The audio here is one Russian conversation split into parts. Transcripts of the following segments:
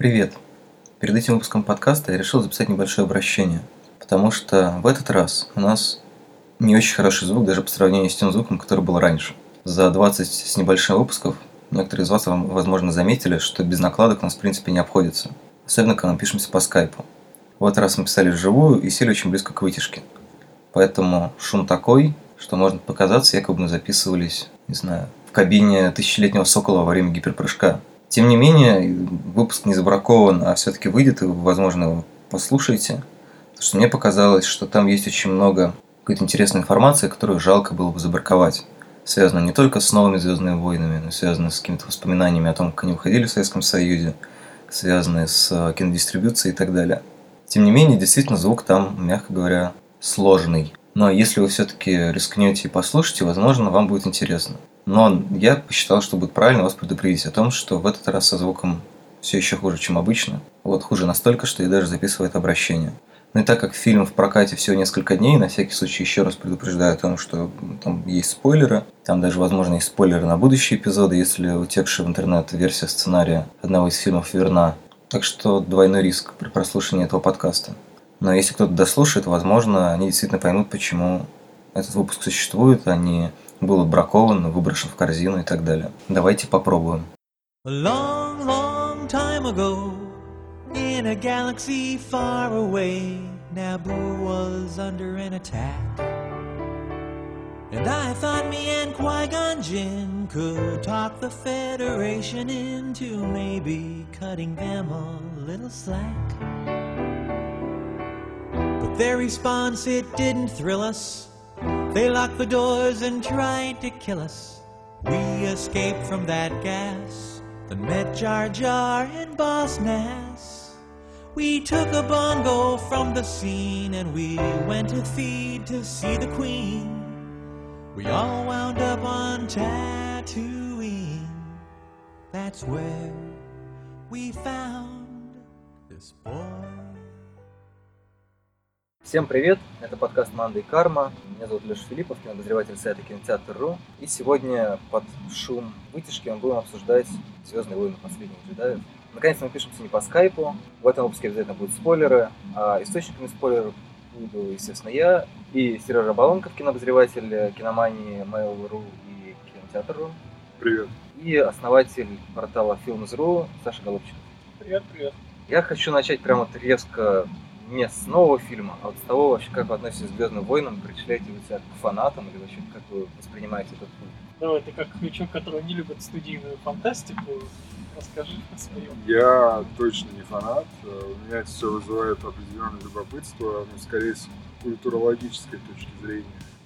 Привет! Перед этим выпуском подкаста я решил записать небольшое обращение, потому что в этот раз у нас не очень хороший звук даже по сравнению с тем звуком, который был раньше. За 20 с небольшим выпусков некоторые из вас, возможно, заметили, что без накладок у нас в принципе не обходится. Особенно, когда мы пишемся по скайпу. В этот раз мы писали вживую и сели очень близко к вытяжке. Поэтому шум такой, что можно показаться, якобы мы записывались, не знаю, в кабине тысячелетнего сокола во время гиперпрыжка. Тем не менее, выпуск не забракован, а все-таки выйдет, и возможно, его послушаете. Потому что мне показалось, что там есть очень много какой-то интересной информации, которую жалко было бы забраковать. Связано не только с новыми Звездными войнами, но связано с какими-то воспоминаниями о том, как они выходили в Советском Союзе, связанные с э, кинодистрибуцией и так далее. Тем не менее, действительно, звук там, мягко говоря, сложный. Но если вы все-таки рискнете и послушаете, возможно, вам будет интересно. Но я посчитал, что будет правильно вас предупредить о том, что в этот раз со звуком все еще хуже, чем обычно. Вот хуже настолько, что я даже записываю это обращение. Ну и так как фильм в прокате всего несколько дней, на всякий случай еще раз предупреждаю о том, что там есть спойлеры. Там даже, возможно, есть спойлеры на будущие эпизоды, если утекшая в интернет версия сценария одного из фильмов верна. Так что двойной риск при прослушивании этого подкаста. Но если кто-то дослушает, возможно, они действительно поймут, почему этот выпуск существует, а не был отбракован, выброшен в корзину и так далее. Давайте попробуем. Long, long time ago, in a galaxy far away, Naboo was under an attack. And I thought me and Qui-Gon Jinn could talk the Federation into maybe cutting them a little slack. But their response, it didn't thrill us. They locked the doors and tried to kill us. We escaped from that gas, then met Jar Jar and Boss Nass. We took a bongo from the scene and we went to feed to see the Queen. We all wound up on Tatooine. That's where we found this boy. Всем привет! Это подкаст «Манда и карма». Меня зовут Леша Филиппов, кинообозреватель сайта кинотеатр.ру. И сегодня под шум вытяжки мы будем обсуждать «Звездные войны. Последних джедаев». Наконец-то мы пишемся не по скайпу. В этом выпуске обязательно будут спойлеры. А источниками спойлеров буду, естественно, я и Сережа Балонков, кинообозреватель киномании Mail.ru и кинотеатр.ру. Привет. И основатель портала Films.ru Саша Голубчик. Привет, привет. Я хочу начать прямо вот резко не с нового фильма, а вот с того вообще, как вы относитесь к Звездным войнам, причисляете вы себя к фанатам или вообще как вы воспринимаете этот фильм? Давай, ты как человек, который не любит студийную фантастику, расскажи о своем. Я точно не фанат. У меня это все вызывает определенное любопытство, но скорее с культурологической точки зрения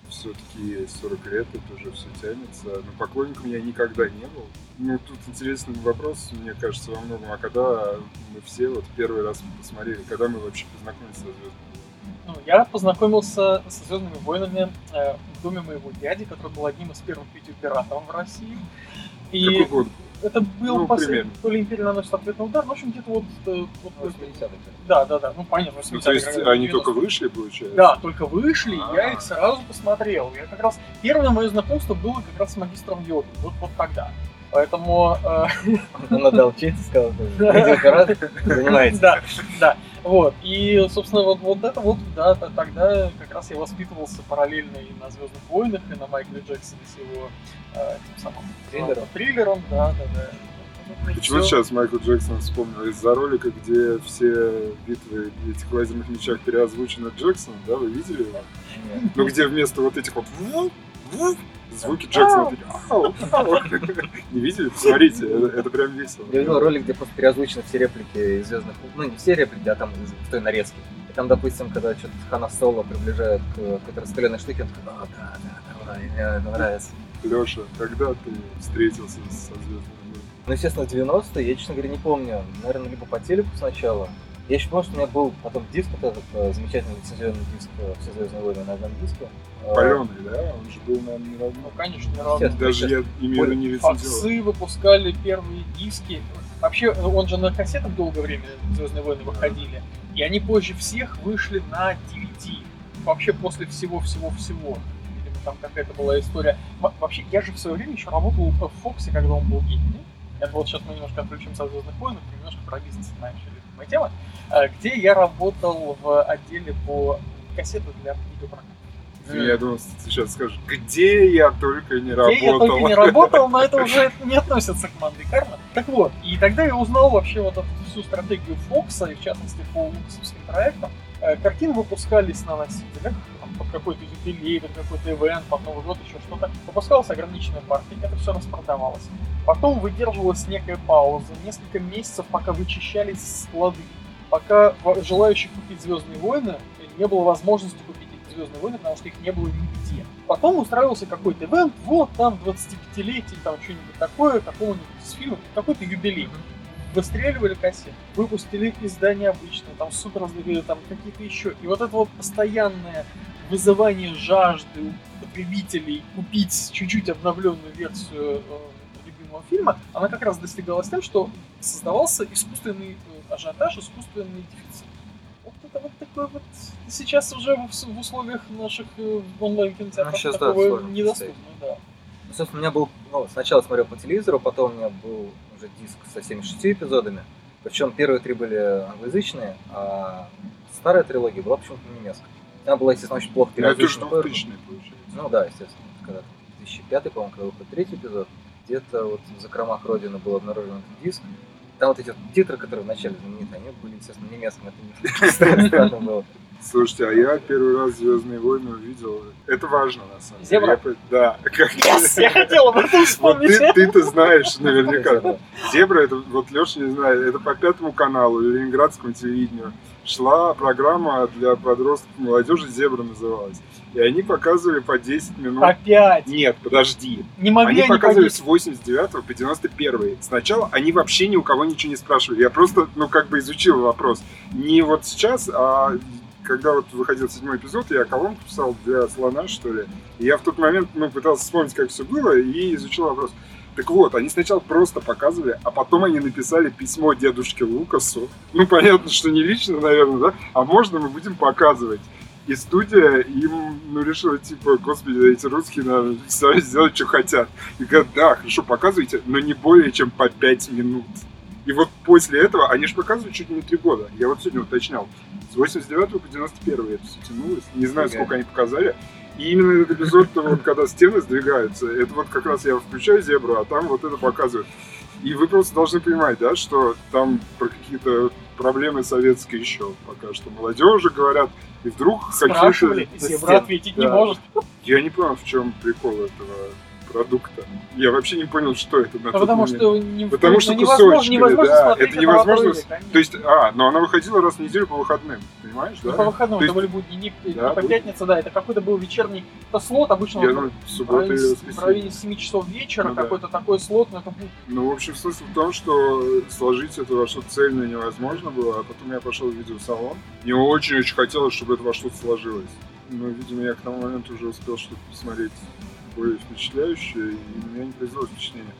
все-таки 40 лет это уже все тянется. Но поклонником я никогда не был. Ну, тут интересный вопрос, мне кажется, во многом. А когда мы все вот первый раз посмотрели, когда мы вообще познакомились со «Звездными войнами»? Ну, я познакомился со «Звездными войнами» э, в доме моего дяди, который был одним из первых видеооператоров в России. И Какой год? Это был ну, последний, то ли империя наносит ответный удар, в общем, где-то вот... Э, вот 80 Да, да, да, ну понятно, 80 Ну, то есть они только вышли, получается? Да, только вышли, А-а-а. я их сразу посмотрел. Я как раз... Первое мое знакомство было как раз с магистром Йоды, вот, вот тогда. Поэтому... Э... Он надо учиться, сказал, занимается. Да, да. Вот. И, собственно, вот, вот это вот, да, тогда как раз я воспитывался параллельно и на Звездных войнах, и на Майкле Джексоне с его э, тем самым триллером. триллером, да, да, да. Почему все... сейчас Майкл Джексон вспомнил из-за ролика, где все битвы этих лазерных мечах переозвучены Джексоном, да, вы видели его? Ну, где вместо вот этих вот звуки Джексона Не видели? Посмотрите, это, прям весело. Я видел ролик, где просто переозвучены все реплики из Звездных Ну, не все реплики, а там в той нарезке. И там, допустим, когда что-то Хана Соло приближает к какой-то раскаленной штуке, он такой, о, да, да, давай, мне это нравится. Леша, когда ты встретился со Звездными Ну, естественно, в 90-е, я, честно говоря, не помню. Наверное, либо по телеку сначала, я еще помню, что у меня был потом диск, вот этот э, замечательный лицензионный диск э, «Все звездные войны» на одном диске. Паленый, да? Он же был, наверное, не родной. Ну, конечно, не родной. Даже я имею в виду не лицензионный. Фоксы выпускали первые диски. Вообще, он же на кассетах долгое время «Звездные войны» выходили. И они позже всех вышли на DVD. Вообще после всего-всего-всего. Видимо, там какая-то была история. Вообще, я же в свое время еще работал в Фоксе, когда он был гений. это вот сейчас мы немножко отключимся от «Звездных войн», немножко про бизнес, знаешь, любимая тема, э, где я работал в отделе по кассетам для видеопроката. Я думал, ты сейчас скажешь, где я только не Где работал. я только не работал, но это уже не относится к Манды Карма. Так вот, и тогда я узнал вообще вот эту всю стратегию Фокса, и в частности по лукасовским проектам. Э, Картины выпускались на носителях, под какой-то юбилей, под какой-то ивент, под Новый год, еще что-то. Выпускалась ограниченная партия, это все распродавалось. Потом выдерживалась некая пауза, несколько месяцев, пока вычищались склады, пока желающих купить Звездные войны не было возможности купить эти Звездные войны, потому что их не было нигде. Потом устраивался какой-то ивент, вот там 25-летие, там что-нибудь такое, какого-нибудь из фильмов, какой-то юбилей. Выстреливали кассеты, выпустили издания обычные, там супер там какие-то еще. И вот это вот постоянное вызывание жажды у потребителей купить чуть-чуть обновленную версию э, любимого фильма, она как раз достигалась тем, что создавался искусственный э, ажиотаж, искусственный дефицит. Вот это вот такой вот сейчас уже в, в условиях наших э, онлайн-кинотеатров Ну, сейчас, да, такого сложно недоступно, да. Ну, Собственно, у меня был, ну, сначала смотрел по телевизору, потом у меня был уже диск со 76 эпизодами. Причем первые три были англоязычные, а старая трилогия была почему-то немецкая. Она была, естественно, очень плохо Ну, это же переозвучена. 2000 получается. Ну да, естественно. Когда 2005, по-моему, когда выходит третий эпизод, где-то вот в закромах Родины был обнаружен этот диск. Там вот эти вот титры, которые вначале знамениты, они были, естественно, немецкими. Это не странно было. Слушайте, а я первый раз Звездные войны увидел. Это важно, на самом деле. Зебра? Я Да. Как... Yes, я хотел об этом Вот вспомнить. ты, ты-то знаешь наверняка. Зебра, это вот Леша не знает, это по пятому каналу, ленинградскому телевидению. Шла программа для подростков молодежи, Зебра называлась. И они показывали по 10 минут. Опять. Нет, подожди. Не могли Они они показывали с 89 по 91. Сначала они вообще ни у кого ничего не спрашивали. Я просто, ну, как бы изучил вопрос. Не вот сейчас, а когда вот выходил седьмой эпизод, я колонку писал для слона, что ли. И я в тот момент, ну, пытался вспомнить, как все было, и изучил вопрос. Так вот, они сначала просто показывали, а потом они написали письмо дедушке Лукасу. Ну, понятно, что не лично, наверное, да? А можно мы будем показывать. И студия им, ну, решила, типа, господи, эти русские, сами сделать, что хотят. И говорят, да, хорошо, показывайте, но не более чем по 5 минут. И вот после этого, они же показывают чуть ли не 3 года. Я вот сегодня уточнял. С 89 по 91 это все тянулось. Не знаю, Фига. сколько они показали. И именно этот эпизод, вот, когда стены сдвигаются, это вот как раз я включаю зебру, а там вот это показывают. И вы просто должны понимать, да, что там про какие-то проблемы советские еще пока что молодежи говорят, и вдруг Спрашивали, какие-то... и Зебра ответить не Да. может. Я не понял, в чем прикол этого продукта. Я вообще не понял, что это на Ну, потому момент. что, не, Потому ну, что невозможно, кусочками, невозможно да, это невозможно отрыве, То есть, а, но она выходила раз в неделю по выходным, понимаешь, Ну, да? по выходным, То это есть- были будни, не, Да, по пятнице, да, это какой-то был вечерний это слот, обычно Я в суббота в районе воскресенье. 7 часов вечера, Ну да. какой-то такой слот, но это Ну, в общем, смысл в том, что сложить это во что-то цельное невозможно было, а потом я пошел в видеосалон. Мне очень-очень хотелось, чтобы это во что-то сложилось. Но, видимо, я к тому моменту уже успел что-то посмотреть более впечатляющее, и у меня не произвело впечатления.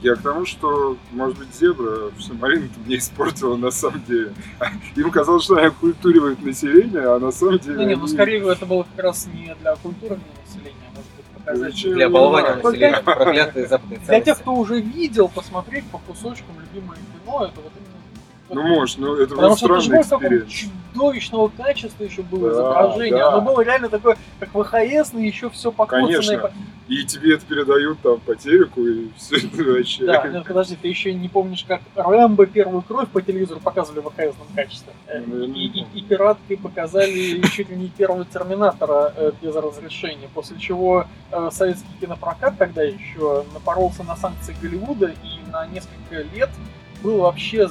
Я к тому, что, может быть, зебра всю малину мне испортила на самом деле. Им казалось, что она культуривает население, а на самом деле... Ну, не, ну они- скорее это было как раз не для культуры населения, а может быть показать. Зачем? Для Только- населения проклятые западные Для тех, кто уже видел, посмотреть по кусочкам любимое кино, это вот именно... Ну, может, ну это Потому был что странный эксперимент. чудовищного качества еще было Да, изображение. да. Оно было реально такое, как ВХС, и еще все покоцанное. Конечно. И тебе это передают там по телеку, и все это вообще... Да, нет, подожди, ты еще не помнишь, как Рэмбо первую кровь по телевизору показывали в ВХСном качестве. Э, Ну, И, и, и пираткой показали чуть ли не первого Терминатора э, без разрешения, после чего э, советский кинопрокат тогда еще напоролся на санкции Голливуда и на несколько лет был вообще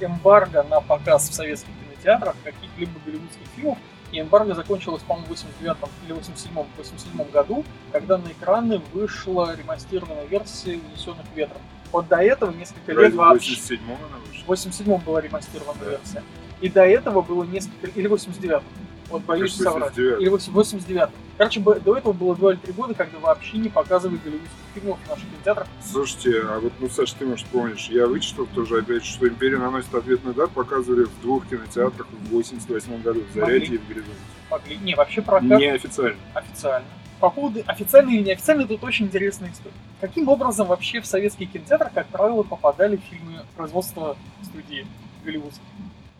эмбарго на показ в советских кинотеатрах каких-либо голливудских фильмов, и эмбарго закончилось, по-моему, в 89 или 87 87 году, когда на экраны вышла ремастированная версия «Унесенных ветром». Вот до этого несколько лет Разве в вообще... 87-м она вышла? В 87-м была ремастированная Да. версия. И до этого было несколько... Или 89-м. Вот боюсь соврать. 89-м. Или 89-м. Короче, до этого было 2 или 3 года, когда вообще не показывали голливудских фильмов в наших кинотеатрах. Слушайте, а вот, ну, Саш, ты, может, помнишь, я вычитал тоже опять, что «Империя наносит ответный удар» показывали в двух кинотеатрах в 88 году, в «Заряде» и в «Горизонте». Могли. Не, вообще прокат Неофициально. официально. по поводу официальной или неофициальной, тут очень интересная история. Каким образом вообще в советский кинотеатр, как правило, попадали фильмы производства студии голливудских?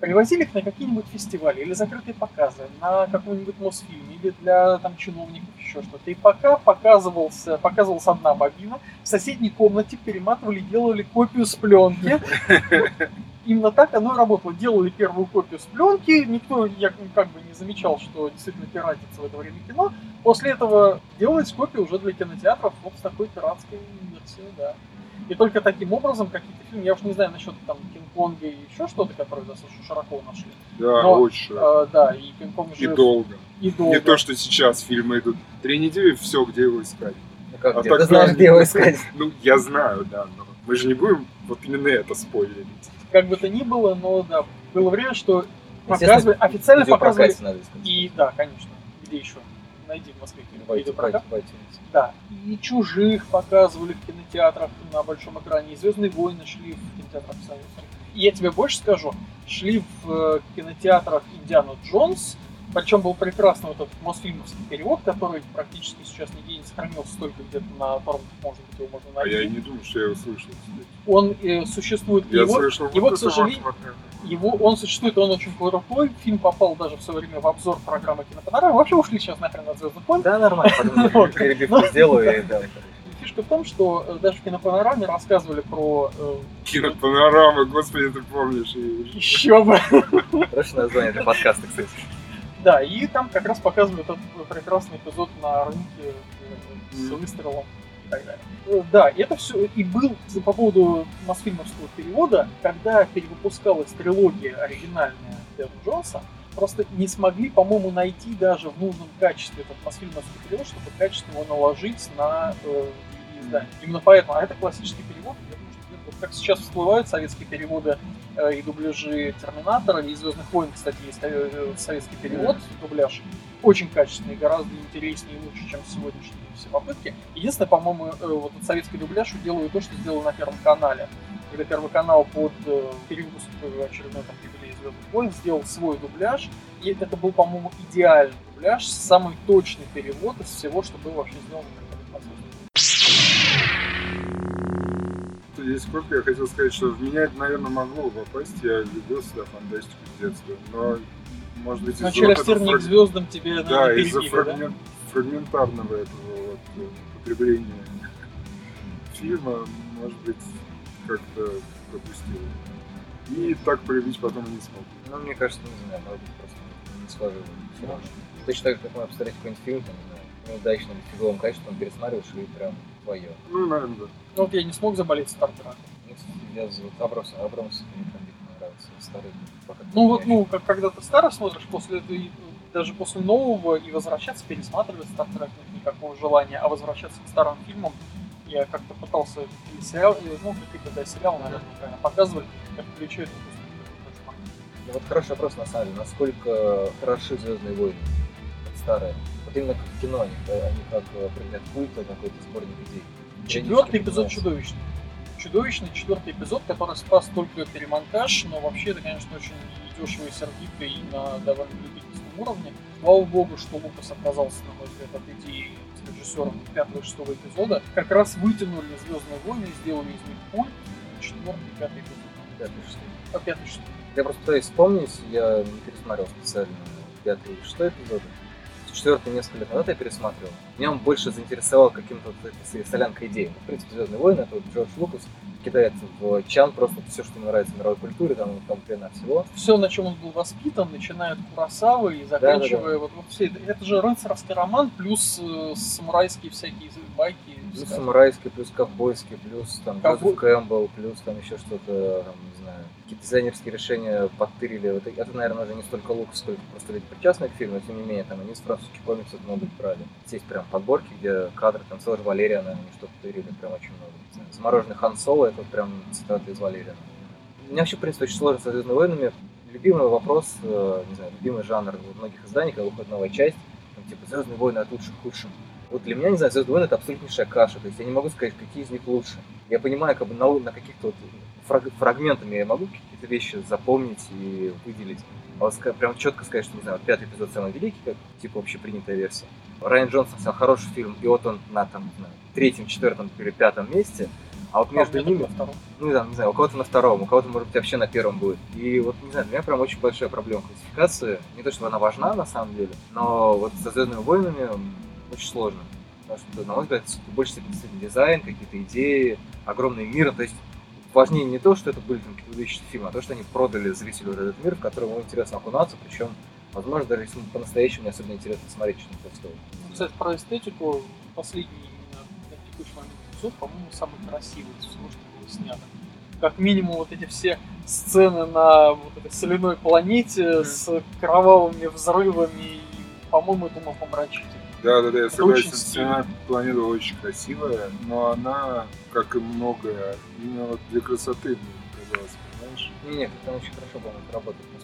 Привозили их на какие-нибудь фестивали или закрытые показы, на какой-нибудь Мосфильм или для там чиновников еще что-то. И пока показывался, показывалась одна бобина, в соседней комнате перематывали, делали копию с пленки. Именно так оно и работало. Делали первую копию с пленки, никто я, как бы не замечал, что действительно пиратится в это время кино. После этого делались копии уже для кинотеатров вот с такой пиратской версией, да. И только таким образом какие-то фильмы, я уж не знаю насчет там Кинг-Конга и еще что-то, которые достаточно широко нашли. Да, Но, очень широко. Э, да, и Кинг-Конг И жив, долго. и долго. Не то, что сейчас фильмы идут. Три недели, все, где его искать. Ну как, А где? так Ты знаешь, где его искать? Ну, я знаю, да, но мы же не будем вот именно это спойлерить. Как бы то ни было, но да, было время, что показывали, официально показывали. И да, конечно. Где еще? Найди в Москве В в iTunes. Да. И чужих показывали в кинотеатрах на большом экране. И Звездные войны шли в кинотеатрах. И я тебе больше скажу, шли в э, кинотеатрах Индиана Джонс, причем был прекрасный вот этот Мосфильмовский перевод, который практически сейчас нигде не сохранился, только где-то на форумах, может быть, его можно А найти. я и не думаю, что я его слышал. Он э, существует, Я его, слышал его, вот к сожалению, его, он существует, он очень крутой. Фильм попал даже в свое время в обзор программы Кинопанорама. Вообще ушли сейчас нахрен от Звездных войн. Да, нормально, перебивку сделаю и да. Фишка в том, что э, даже в кинопанораме рассказывали про э, Кинопанорама, господи, ты помнишь. еще бы. Хорошее название для подкаста, кстати. Да, и там как раз показывают этот прекрасный эпизод на рынке э, с выстрелом и так далее. Э, Да, это все и был по поводу Мосфильмовского перевода, когда перевыпускалась трилогия оригинальная Дэна Джонса, просто не смогли, по-моему, найти даже в нужном качестве этот Мосфильмовский перевод, чтобы качественно его наложить на э, издание. Именно поэтому, а это классический перевод, я думаю, что вот как сейчас всплывают советские переводы и дубляжи Терминатора и Звездных войн, кстати, есть э, советский перевод, дубляж, очень качественный, гораздо интереснее и лучше, чем сегодняшние все попытки. Единственное, по-моему, э, вот этот советский дубляж делают то, что сделал на Первом канале. Когда Первый канал под э, перевыпуск э, очередной там юбилей Звездных войн сделал свой дубляж, и это был, по-моему, идеальный дубляж, самый точный перевод из всего, что было вообще сделано на Здесь коротко я хотел сказать, что в меня это, наверное, могло попасть. Я любил всегда фантастику с детства. Но, может быть, Но из-за через вот фраг- звездам тебе Да, наверное, из-за перебили, да? фрагмен- фрагментарного этого вот э, потребления фильма, может быть, как-то пропустил. И так полюбить потом и не смог. Ну, мне кажется, не знаю, может быть, просто не сложилось. Точно так же, как мы обсуждать какой-нибудь фильм, там, не знаю, неудачным, фиговым качеством пересматриваешь и прям твое. Ну, наверное, да. Ну вот я не смог заболеть Стартером. Ну, я зовут Абрамс, Абрамс мне прям нравится, старый. пока Ну вот, ну, как когда ты старый смотришь, после этой, даже после нового и возвращаться, пересматривать Стартрек нет никакого желания, а возвращаться к старым фильмам я как-то пытался или сериал, или, ну, какие-то, да, сериалы, наверное, правильно показывали, как включают Ну, вот хороший вопрос, на самом деле, насколько хороши Звездные войны? Вот старые. Вот именно как в кино, они, они как э, предмет культа, какой-то сборник идей. Четвертый эпизод чудовищный. Чудовищный четвертый эпизод, который спас только перемонтаж, но вообще это, конечно, очень дешево и сердито и на довольно любительском уровне. Слава богу, что Лукас отказался, на мой взгляд, от идеи с режиссером пятого и шестого эпизода. Как раз вытянули Звездные войны и сделали из них культ. Четвертый, пятый эпизод. Пятый, шестой. А пятый, шестой. Я просто пытаюсь вспомнить, я не пересматривал специально пятый и шестой эпизоды. Четвертый несколько лет назад я пересматривал. Меня он больше заинтересовал каким-то вот этой солянкой идей. Ну, в принципе, Звездные войны, это вот Джордж Лукас кидает в чан просто все, что ему нравится в мировой культуре, там, там хрена всего. Все, на чем он был воспитан, начиная от Курасавы и заканчивая вот, вот все это. Это же рыцарский роман плюс э, самурайские всякие байки. Плюс сказки. самурайский, плюс ковбойский, плюс там Ковбой- Кэмпбелл, плюс там еще что-то, там, не знаю, какие-то дизайнерские решения подтырили. Вот это, наверное, уже не столько лук, сколько просто люди причастны к фильму, но тем не менее, там они с французских комиксов много брали. Есть прям подборки, где кадры, там целый Валериана, они что-то тырили, прям очень много. Замороженный Хан Соло, это вот прям цитата из Валериана. У меня вообще, в принципе, очень сложно со «Звездными войнами». Любимый вопрос, э, не знаю, любимый жанр в многих изданиях, когда выходит новая часть, там, типа «Звездные войны от лучших к худшим». Вот для меня, не знаю, «Звездные войны» — это абсолютнейшая каша. То есть я не могу сказать, какие из них лучше. Я понимаю, как бы на, на каких-то вот фраг- фрагментами я могу какие-то вещи запомнить и выделить. А вот прям четко сказать, что, не знаю, пятый эпизод самый великий, как типа общепринятая версия. Райан Джонсон снял хороший фильм, и вот он на там, знаю, третьем, четвертом или пятом месте, а вот между Между ними, на втором. ну, там, не знаю, у кого-то на втором, у кого-то, может быть, вообще на первом будет. И вот, не знаю, для меня прям очень большая проблема классификации. Не то, чтобы она важна, на самом деле, но вот со «Звездными войнами» очень сложно. Потому что, на мой взгляд, в большей степени дизайн, какие-то идеи, огромный мир. То есть важнее не то, что это были там какие-то выдающиеся фильмы, а то, что они продали зрителю вот этот мир, в который ему интересно окунаться, причем, возможно, даже если ему по-настоящему не особенно интересно смотреть что-то такое. Ну, Кстати, про эстетику последний именно на текущий момент эпизод, по-моему, самый красивый из всего, что было снято. Как минимум вот эти все сцены на вот этой соляной планете с кровавыми взрывами по-моему, это умопомрачительно. Да, да, да, я Это согласен. Сцена планета очень красивая, но она, как и многое, именно вот для красоты мне казалось, понимаешь? Не-не, как-то очень хорошо, это в смысле.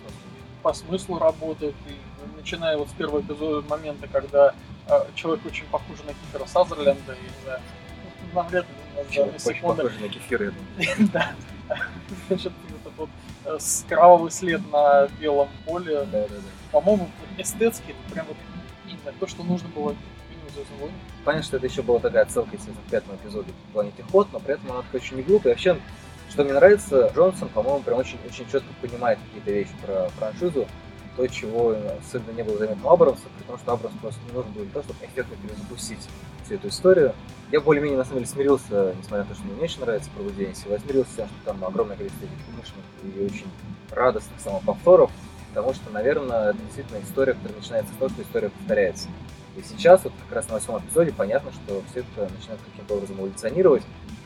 По смыслу работает, и начиная вот с первого эпизода момента, когда э, человек очень похож на Кифера Сазерленда, не знаю, ну, навряд ли за Очень секунду похоже на думаю. Да. Значит, вот этот вот э, с кровавый след на белом поле. Да, да, да. По-моему, эстетски это прям вот именно то, что нужно было. Понятно, что это еще была такая отсылка, естественно, к пятому эпизоду в планете Ход, но при этом она такая очень не глупая. И вообще, что мне нравится, Джонсон, по-моему, прям очень, очень четко понимает какие-то вещи про франшизу, то, чего особенно не было заметно у Абрамса, при том, что Абрамс просто не нужно было для того, чтобы эффектно перезапустить всю эту историю. Я более-менее, на самом деле, смирился, несмотря на то, что мне не очень нравится пробуждение силы, я смирился с тем, что там огромное количество этих умышленных и очень радостных самоповторов, потому что, наверное, это действительно история, которая начинается с того, что история повторяется. И сейчас, вот как раз на восьмом эпизоде, понятно, что все это начинает каким-то образом эволюционировать.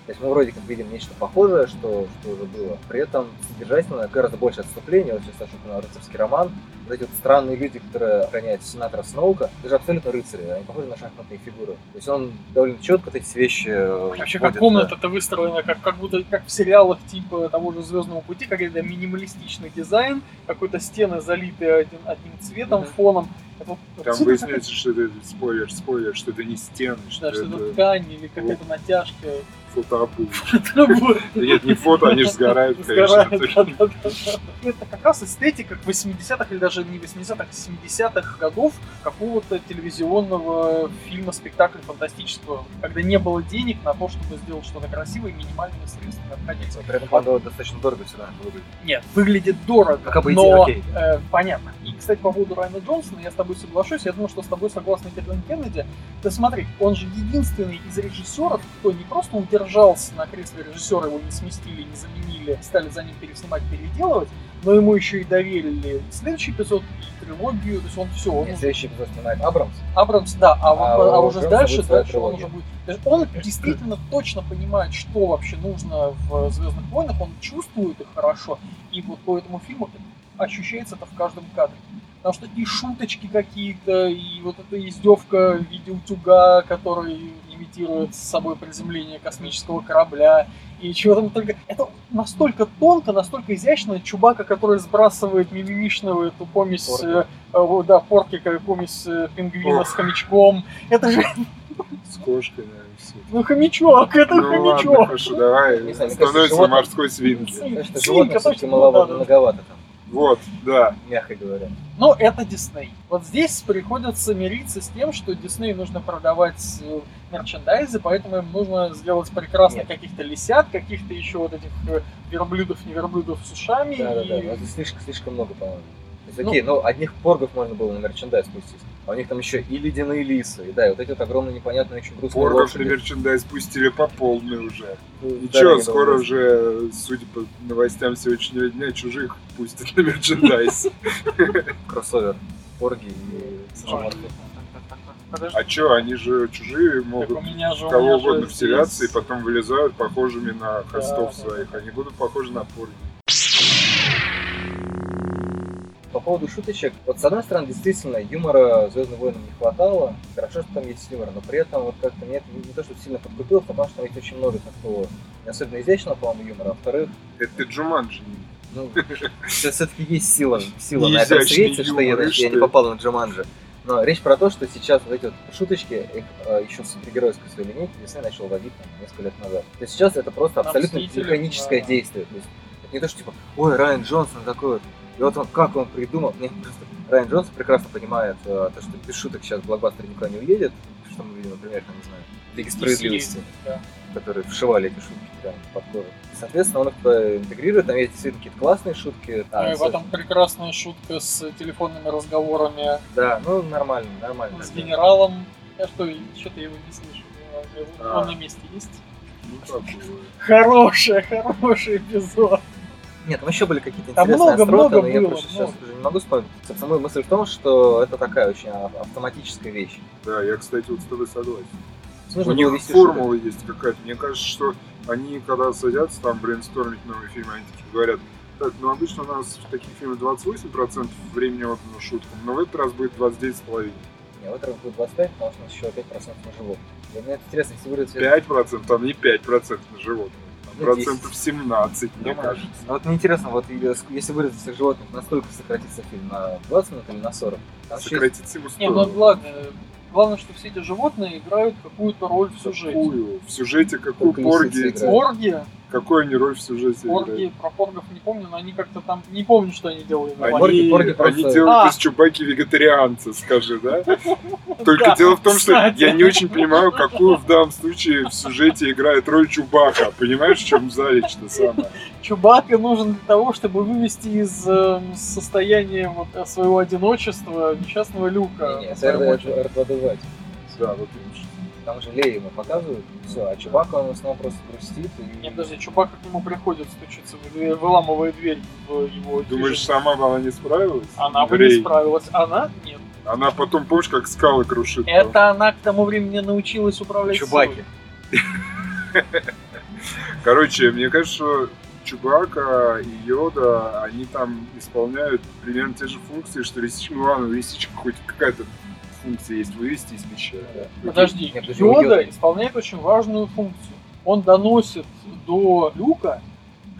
То есть мы вроде как видим нечто похожее, что, что уже было. При этом содержательно гораздо больше отступления. Вот сейчас ошибка на рыцарский роман. Вот эти вот странные люди, которые охраняют сенатора Сноука, даже абсолютно рыцари, они похожи на шахматные фигуры. То есть он довольно четко эти вещи э, Вообще, вводит, как комната да. это выстроена, как, как будто как в сериалах типа того же Звездного пути, какой-то минималистичный дизайн, какой-то стены залиты один, одним цветом, Мгм. фоном. Это Там выясняется, что это спойлер, спойлер, что это не стены, что Да, что это это ткань или какая-то натяжка. Да Нет, не фото, они же сгорают, конечно. Это как раз эстетика 80-х или даже не 80-х, а 70-х годов какого-то телевизионного фильма, спектакля фантастического, когда не было денег на то, чтобы сделать что-то красивое и минимальными средствами обходиться. При этом, правда, достаточно дорого все равно выглядит. Нет, выглядит дорого, Как бы но идея, э, понятно. И, кстати, по поводу Райана Джонсона, я с тобой соглашусь, я думаю, что с тобой согласен Кэтлин Кеннеди. Ты смотри, он же единственный из режиссеров, кто не просто удержался на кресле режиссера, его не сместили, не заменили, стали за ним переснимать, переделывать, но ему еще и доверили следующий эпизод, и трилогию, то есть он все, он Нет, следующий эпизод снимает Абрамс. Абрамс, да, а, А а уже Джонса дальше, дальше он трилогия. уже будет. То есть он действительно точно понимает, что вообще нужно в Звездных войнах, он чувствует их хорошо, и вот по этому фильму ощущается это в каждом кадре. Потому что и шуточки какие-то, и вот эта издевка в виде утюга, который имитирует с собой приземление космического корабля, и чего там только... Это настолько тонко, настолько изящно. Чубака, который сбрасывает мимимишную эту помесь, Порки. э, э, да, порки, как помесь э, пингвина Ох. с хомячком. Это же, С кошкой, да, все. ну, хомячок, это Ну ладно, хомячок. хорошо, давай. Не знаю, кажется, Становится животное- морской свинки. Свинка, свинка, точно, маловато, да, да. многовато там, Вот, да. мягко говоря. Но это Дисней. Вот здесь приходится мириться с тем, что Дисней нужно продавать э, мерчендайзы, поэтому им нужно сделать прекрасно Нет. каких-то лисят, каких-то еще вот этих э, верблюдов, не верблюдов с ушами. Да, да, да. и- Но это слишком, слишком много, по-моему. Ну- окей, ну, одних поргов можно было на мерчендайз пустить. А у них там еще и ледяные лисы. И да, и вот эти вот огромные непонятные, очень грустные Поргов на лошади. мерчендайз пустили по полной уже. Ну, Ничего, да, скоро они уже, судя по новостям сегодняшнего дня, чужих пустят на мерчендайз. Кроссовер. Порги и. Подожди, А чё, они же чужие могут же кого угодно вселяться и потом вылезают похожими на хостов своих. Они будут похожи на порги. По поводу шуточек, вот с одной стороны, действительно, юмора Звездным войнам не хватало. Хорошо, что там есть юмор, но при этом вот как-то мне это не то, что сильно подкупило, потому что там есть очень много такого не особенно изящного, по-моему, юмора. А во-вторых, Это Джуманджи. ну, все-таки есть сила, сила на этом свете, что я, я не попал на Джаманджи. Но речь про то, что сейчас вот эти вот шуточки, их э, еще с супергеройской своей линейки Дисней начал ловить там, несколько лет назад. То есть сейчас это просто абсолютно механическое да. действие. То есть это не то, что типа, ой, Райан Джонсон такой вот. И вот он, как он придумал. Нет, просто Райан Джонсон прекрасно понимает э, то, что без шуток сейчас блокбастер никуда не уедет. Что мы видим, например, там, не знаю, Лиги справедливости Да. которые вшивали эти шутки прям под кожу. Соответственно, он их туда интегрирует, там есть действительно какие-то классные шутки. Ну А, и в этом прекрасная шутка с телефонными разговорами Да, ну нормально, нормально. с генералом. Я что, что-то его не слышу. А. Он на месте есть. Ну. Хороший, хороший эпизод. Нет, там еще были какие-то Там интересные много, остроты, много но я было, просто сейчас много. уже не могу вспомнить. Собственно, моя мысль в том, что это такая очень а- автоматическая вещь. Да, я, кстати, вот с тобой согласен. Нужно У них вести формула есть какая-то. Мне кажется, что они, когда садятся там брейнстормить новый фильм, они такие говорят, так, ну обычно у нас в таких фильмах 28% времени отдано шуткам, но в этот раз будет 29,5%. шутки. Не, в этом будет 25, потому что у нас еще 5% на живот. И мне это интересно, если вырвать 5%, там не 5% на животных. Процентов 17, мне кажется. А вот мне интересно, вот если вырезать всех животных, насколько сократится фильм? На 20 минут или на 40? Там еще есть- Сократится ему Не, ну ладно. Главное, что все эти животные играют какую-то роль в сюжете. Какую? В сюжете какую Только порги Орги, Какую они роль в сюжете орги, играют? про поргов не помню, но они как-то там... Не помню, что они делали. на Они, войне. Порги- порги они делают А. из Чубаки вегетарианца, скажи, да? Только дело в том, что я не очень понимаю, какую в данном случае в сюжете играет роль Чубака. Понимаешь, в чем залечь-то самое? Чубака нужен для того, чтобы вывести из э, состояния э, своего одиночества несчастного Люка. Не, не, на это своем R2 острове. R2D2. Да, вот именно. Там же Лея ему показывают, все, а Чубака он в основном просто грустит и... Нет, подожди, Чубака к нему приходит, стучится, дверь, выламывает дверь в его Думаешь, хижине. сама бы она не справилась? Она бы Рей. не справилась. Она? Нет. Она потом, помнишь, как скалы крушит? там? Это она к тому времени научилась управлять Чубаки. Короче, мне кажется, что Чубака и Йода, они там исполняют примерно те же функции, что лисичка. Ну ладно, у лисичек хоть какая-то функция есть вывести из пещеры. Да. Подожди, Йода Йоды. исполняет очень важную функцию. Он доносит до Люка,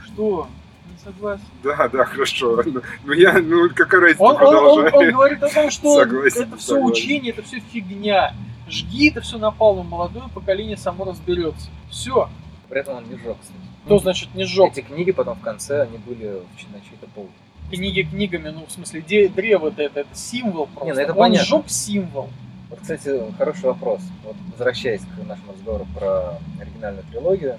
что не согласен. Да, да, хорошо. Ну, я, ну какая разница, Он, он- он- он говорит о том, что Согласен, это все согласен. учение, это все фигня. Жги это все напалм, молодое поколение само разберется. Все. При этом он не сжег, кстати. Что значит не сжег? Эти книги потом в конце, они были на чьей-то полке. Книги книгами, ну в смысле, де- древо это, это, символ просто. Не, ну это Он понятно. сжег символ. Вот, кстати, хороший вопрос. Вот возвращаясь к нашему разговору про оригинальную трилогию,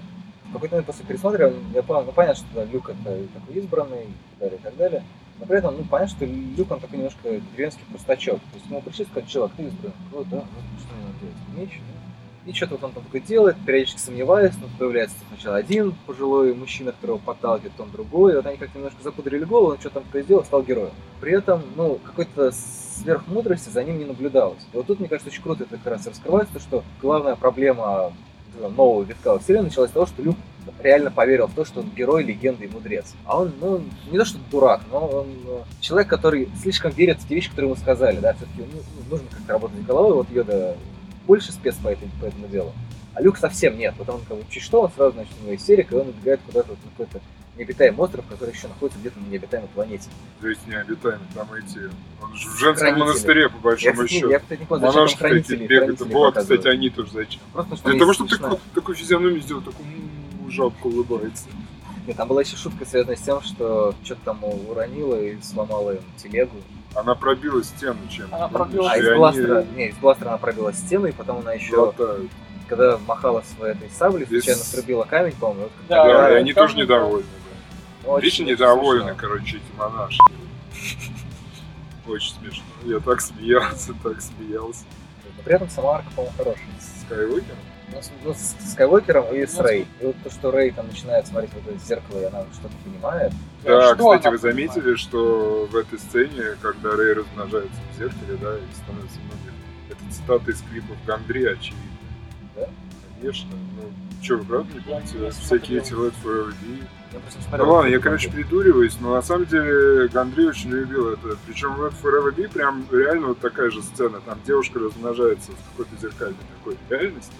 в какой-то момент после пересмотра я понял, ну понятно, что да, Люк это такой избранный и так далее, и так далее. Но при этом, ну понятно, что Люк он такой немножко деревенский простачок. То есть ему пришли сказать, чувак, ты избранный. Вот, да, вот что мне надо делать? Меч, да? И что-то вот он там делает, периодически сомневаясь, но появляется сначала один пожилой мужчина, которого подталкивает, потом другой, и вот они как-то немножко запудрили голову, он что там такое сделал, стал героем. При этом, ну, какой-то сверхмудрости за ним не наблюдалось. И вот тут, мне кажется, очень круто это как раз раскрывается, то, что главная проблема э, нового витка во вселенной началась с того, что Люк реально поверил в то, что он герой, легенда и мудрец. А он, ну, не то, что дурак, но он э, человек, который слишком верит в те вещи, которые ему сказали, да, все-таки ну, ну, нужно как-то работать головой, вот Йода больше спец по, этой- по этому делу. А Люк совсем нет. Вот он как бы чуть что, он сразу, значит, у него истерика, и он убегает куда-то вот на какой-то необитаемый остров, который еще находится где-то на необитаемой планете. То есть необитаемый там эти. Он же в женском Хранители. монастыре, по Я, большому не- счету. я, кстати, не понял, Монашки хранители, бегают. хранители Вот, кстати, они тоже зачем. Просто, Для того, чтобы смешные. такую, такую физиономию сделать, такую м, жалко улыбается. Нет, там была еще шутка, связанная с тем, что что-то там уронила и сломала им телегу. Она пробила стену чем-то. Она пробила А из они бластера, не, из бластера она пробила стену, и потом она еще, глотают. когда махала своей этой саблей, Здесь- случайно срубила камень, по-моему. вот Да, Да, когда- и они тоже недовольны. да. Очень- Вечно недовольны, смешно. короче, эти монашки. Очень смешно. Я так смеялся, так смеялся. Но при этом сама арка, по-моему, хорошая. Скайуокер? Ну, с, ну, с Скайуокером и с Ну, Рэй. И вот то, что Рэй там начинает смотреть в это зеркало, и она что-то понимает. Да, Что кстати, вы понимает? заметили, что в этой сцене, когда Рэй размножается в зеркале, да, и становится многим, это цитата из клипов Гандри, очевидно. Да? Конечно. Ну, что, вы правда не Я помните? Всякие эти. Let Forever Be. Ну ладно, я, короче, придуриваюсь, но на самом деле Гандри очень любил это. Причем в Forever Be прям реально вот такая же сцена. Там девушка размножается в какой-то зеркальной такой реальности.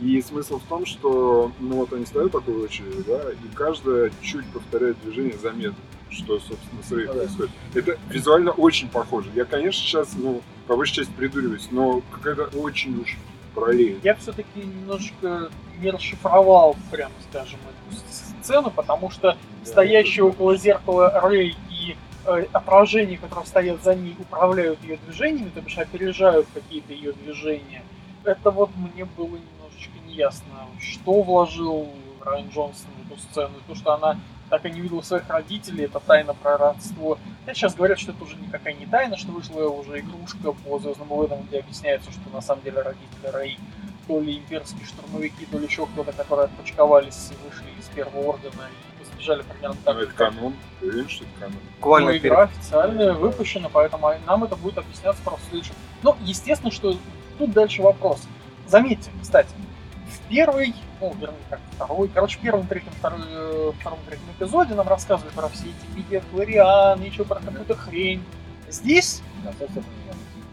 И смысл в том, что, ну вот они стоят такой очереди, да, и каждая чуть повторяет движение заметно. что, собственно, с Рей Ну да. происходит. Это визуально очень похоже. Я, конечно, сейчас, ну, по большей части придуриваюсь, но какая-то очень уж параллель. Я все-таки немножечко не расшифровал, прямо скажем, эту сцену, потому что стоящие около зеркала Рэй и э, отражения, которые стоят за ней, управляют ее движениями, то бишь опережают какие-то ее движения. Это вот мне было неясно, что вложил Райан Джонсон в эту сцену, и то, что она так и не видела своих родителей, это тайна про родство. Хотя сейчас говорят, что это уже никакая не тайна, что вышла уже игрушка по Звездным войнам, где объясняется, что на самом деле родители Рэй то ли имперские штурмовики, то ли еще кто-то, которые отпочковались и вышли из Первого Ордена и сбежали примерно так Но же, это канон. Ты уверен, что это канон? ну, Буквально игра официальная выпущена, поэтому нам это будет объясняться просто в следующем. Ну, естественно, что тут дальше вопрос. Заметьте, кстати, первый, ну, вернее, как второй, короче, в первом, третьем, второй, э, втором, третьем эпизоде нам рассказывали про все эти медиафлорианы, еще про какую-то хрень. Здесь Да,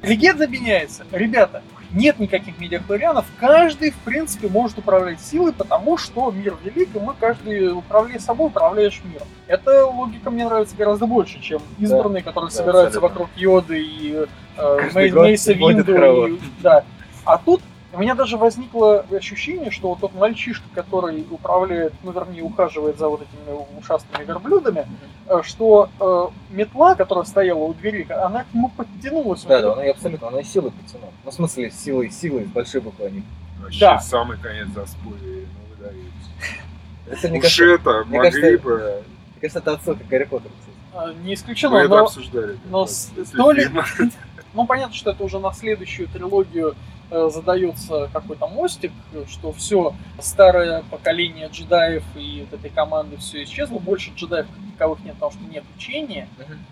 легенда меняется. Ребята, нет никаких медиахлорианов, каждый, в принципе, может управлять силой, потому что мир велик, и мы каждый, управляя собой, управляешь миром. Эта логика мне нравится гораздо больше, чем избранные, которые да, собираются абсолютно. вокруг Йоды и э, Мейса Винду. и- Да. А тут у меня даже возникло ощущение, что вот тот мальчишка, который управляет, ну, вернее, ухаживает за вот этими ушастыми верблюдами, э, что э, метла, которая стояла у двери, она к нему подтянулась. Да, да, она и абсолютно, она и силой потянула. Ну, в смысле, силой, силой, с большой буквы они. Вообще Да. самый конец заспорили. Ну, вы даете. Это, мне Уж это могли кажется, бы... мне кажется, это отсылка к Гарри Поттеру. кстати. Э, Не Мы исключено, это но, обсуждали. но как с- раз после то ли- фильма. ну, понятно, что это уже на следующую трилогию задается какой-то мостик, э, что все старое поколение джедаев и вот этой команды все исчезло, больше джедаев таковых нет, потому что нет учения.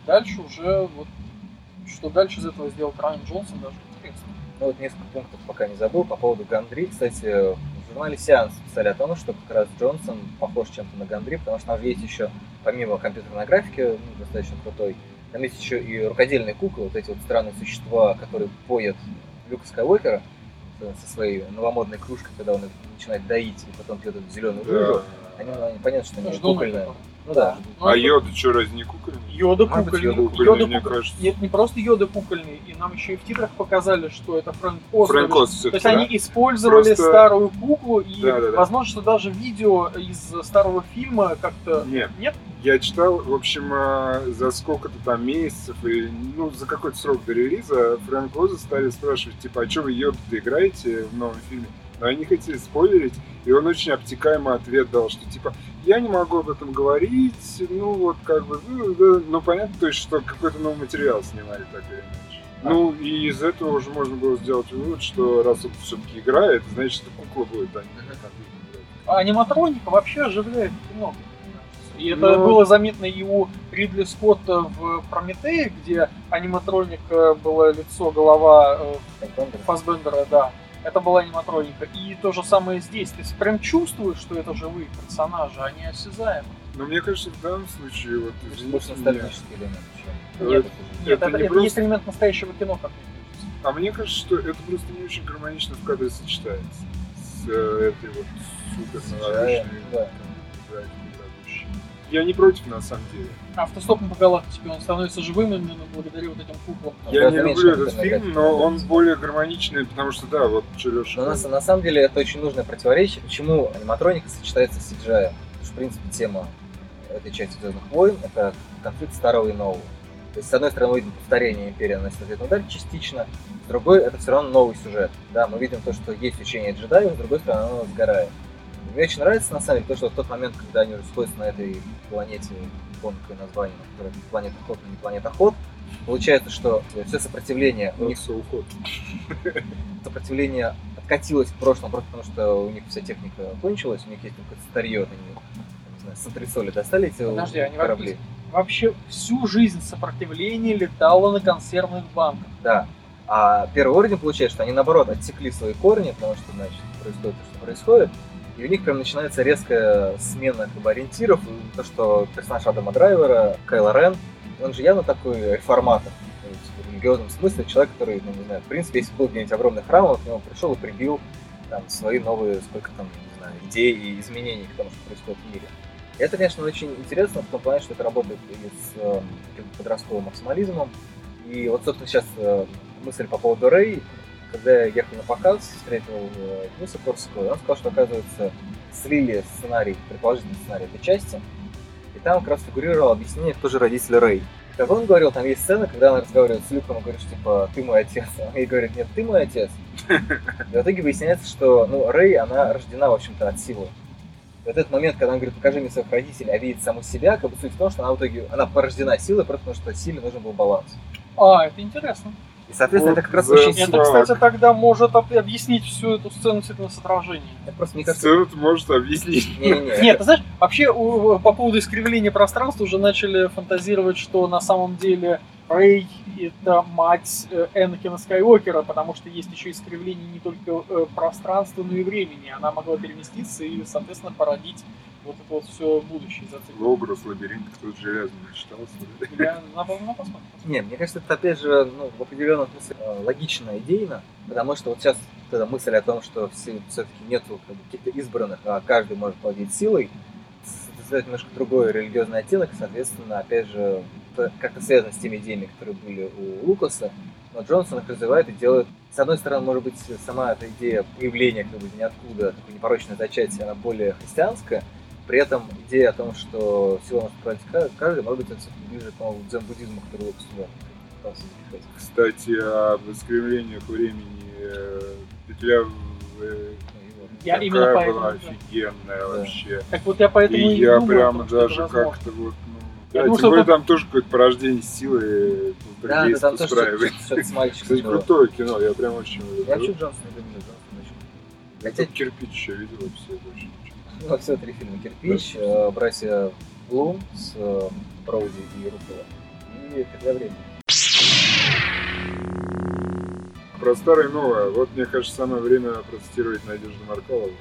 Дальше уже вот что дальше из этого сделал Райан Джонсон, даже интересно. Ну вот несколько пунктов пока не забыл по поводу Гандри. Кстати, в журнале Сеанс писали о том, что как раз Джонсон похож чем-то на Гандри, потому что там же есть еще, помимо компьютерной графики, ну, достаточно крутой, там есть еще и рукодельные куклы, вот эти вот странные существа, которые поят Люка Скайуокера э, со своей новомодной кружкой, когда он их начинает доить и потом пьет эту зеленую жижу. Да. Они, они- понятно, что они кукольные. Ну да, А Йода что, разве не кукольный? Йода Может быть, кукольный. Йода кукольный, Йода мне куколь- кажется. Нет, не просто Йода кукольный, и нам еще и в титрах показали, что это Фрэнк Оз. Фрэнк то Оз всё-таки, То есть да? они использовали Просто- старую куклу, и Да-да-да. возможно, что даже видео из старого фильма как-то... Нет. Нет? Я читал, в общем, э, за сколько-то там месяцев, или, ну, за какой-то срок до релиза Фрэнк Оза стали спрашивать, типа, а что вы Йоду-то играете в новом фильме? Но они хотели спойлерить, и он очень обтекаемый ответ дал, что, типа, я не могу об этом говорить, ну, вот, как бы, ну, да, ну, понятно, то есть, что какой-то новый материал снимали, так или иначе. Ну, и из этого уже можно было сделать вывод, что раз он все-таки играет, значит, это кукла будет, а не. А аниматроника вообще оживляет кино. И это Ну. было заметно и у Ридли Скотта в Прометее, где аниматроника была лицо, голова э, да. Это была аниматроника. И то же самое здесь. Ты прям чувствуешь, что это живые персонажи, они осязаемы. Но мне кажется, в данном случае, вот, Больше ностальгический элемент, чем... Нет, Это Нет, это, не это просто- есть элемент настоящего кино, как мне кажется. А мне кажется, что это просто не очень гармонично в кадре сочетается с э, этой вот супер CGI, да. Я не против, на самом деле. Автостопом по галактике он становится живым именно благодаря вот этим куклам. Я Да, не люблю этот это фильм, но он более гармоничный, потому что, да, вот что Леша Но на, на самом деле это очень нужное противоречие, почему аниматроника сочетается с CGI. Потому что, в принципе, тема этой части Звездных войн это конфликт старого и нового. То есть, с одной стороны, мы видим повторение Империи наносит ответный удар частично, с другой, это все равно новый сюжет. Да, мы видим то, что есть учение джедаев, с другой стороны, оно сгорает. Мне очень нравится, на самом деле, то, что в тот момент, когда они уже сходятся на этой планете, не какое название, которая планета Ход, но не планета Ход, получается, что все сопротивление у них Никса уход. сопротивление откатилось к прошлому, просто потому что у них вся техника кончилась, у них есть только старье, они, не знаю, с антресоли достали эти Подожди, они корабли. Вообще всю жизнь сопротивление летало на консервных банках. Да. А Первый Орден получается, что они наоборот отсекли свои корни, потому что, значит, происходит то, что происходит. И у них прям начинается резкая смена как бы, ориентиров. И то, что персонаж Адама Драйвера, Кайло Рен, он же явно такой реформатор. В религиозном смысле человек, который, ну, не знаю, в принципе, если был где-нибудь огромный храм, он к нему пришел и прибил там свои новые, сколько там, не знаю, идей и изменений к тому, что происходит в мире. Это, конечно, очень интересно в том плане, что это работает и с э, подростковым максимализмом. И вот, собственно, сейчас э, мысль по поводу Рэй. Когда я ехал на показ, встретил э, Дениса Корского, он сказал, что, оказывается, слили сценарий, предположительный сценарий этой части, и там как раз фигурировало объяснение, кто же родитель Рэй. Как он говорил, там есть сцена, когда она разговаривает с Люком, и говорит, что, типа, ты мой отец. А он ей говорит, нет, ты мой отец. И в итоге выясняется, что, ну, Рэй, она рождена, в общем-то, от силы. И вот этот момент, когда он говорит, покажи мне своих родителей, а видит саму себя, как бы суть в том, что она в итоге, она порождена силой, просто потому что силе нужен был баланс. А, это интересно. И, соответственно, Вот это как раз очень Это, кстати, тогда может об- объяснить всю эту сцену действительно с отражением. Это просто мне кажется... Сцену ты можешь объяснить. Не-не-не, Нет, ты знаешь, вообще по поводу искривления пространства уже начали фантазировать, что на самом деле Рэй это мать э, Энакина Скайуокера, потому что есть еще искривление не только э, пространства, но и времени. Она могла переместиться и, соответственно, породить вот это вот все будущее зацикленное. Образ лабиринта, кто-то железно читался. Я на, посмотрим. Не, мне кажется, это опять же ну, в определенном смысле э, логично, идейно, потому что вот сейчас вот эта мысль о том, что все, все-таки нету как бы, каких-то избранных, а каждый может владеть силой, создает немножко другой религиозный оттенок, и, соответственно, опять же, как-то связано с теми идеями, которые были у Лукаса, но Джонсон их развивает и делает, с одной стороны, может быть, сама эта идея появления как бы ниоткуда, такое непорочное зачатие, она более христианская, при этом идея о том, что всего может править ка- каждый, может быть, это ближе к дзен-буддизму, который запихать. Кстати, о искривлениях времени э, петля в- э, вот. Я такая именно поэтому, была да. офигенная вообще. Так вот я поэтому И и я что это даже как-то вот, ну, Я да, думаю, тем более там тоже какое-то порождение силы Да, да, полтергейст там тоже что-то, устраивает. мальчиком Кстати, крутое кино, я прям очень Я люблю. вообще Джонсона люблю, Джонсона очень. Я Хотя, тут кирпич еще видел, все это очень ну, все три фильма. Кирпич, э, братья Блум с э, Броуди и Руффало. И «Петля времени». Про старое и новое. Вот, мне кажется, самое время процитировать Надежду Маркалову.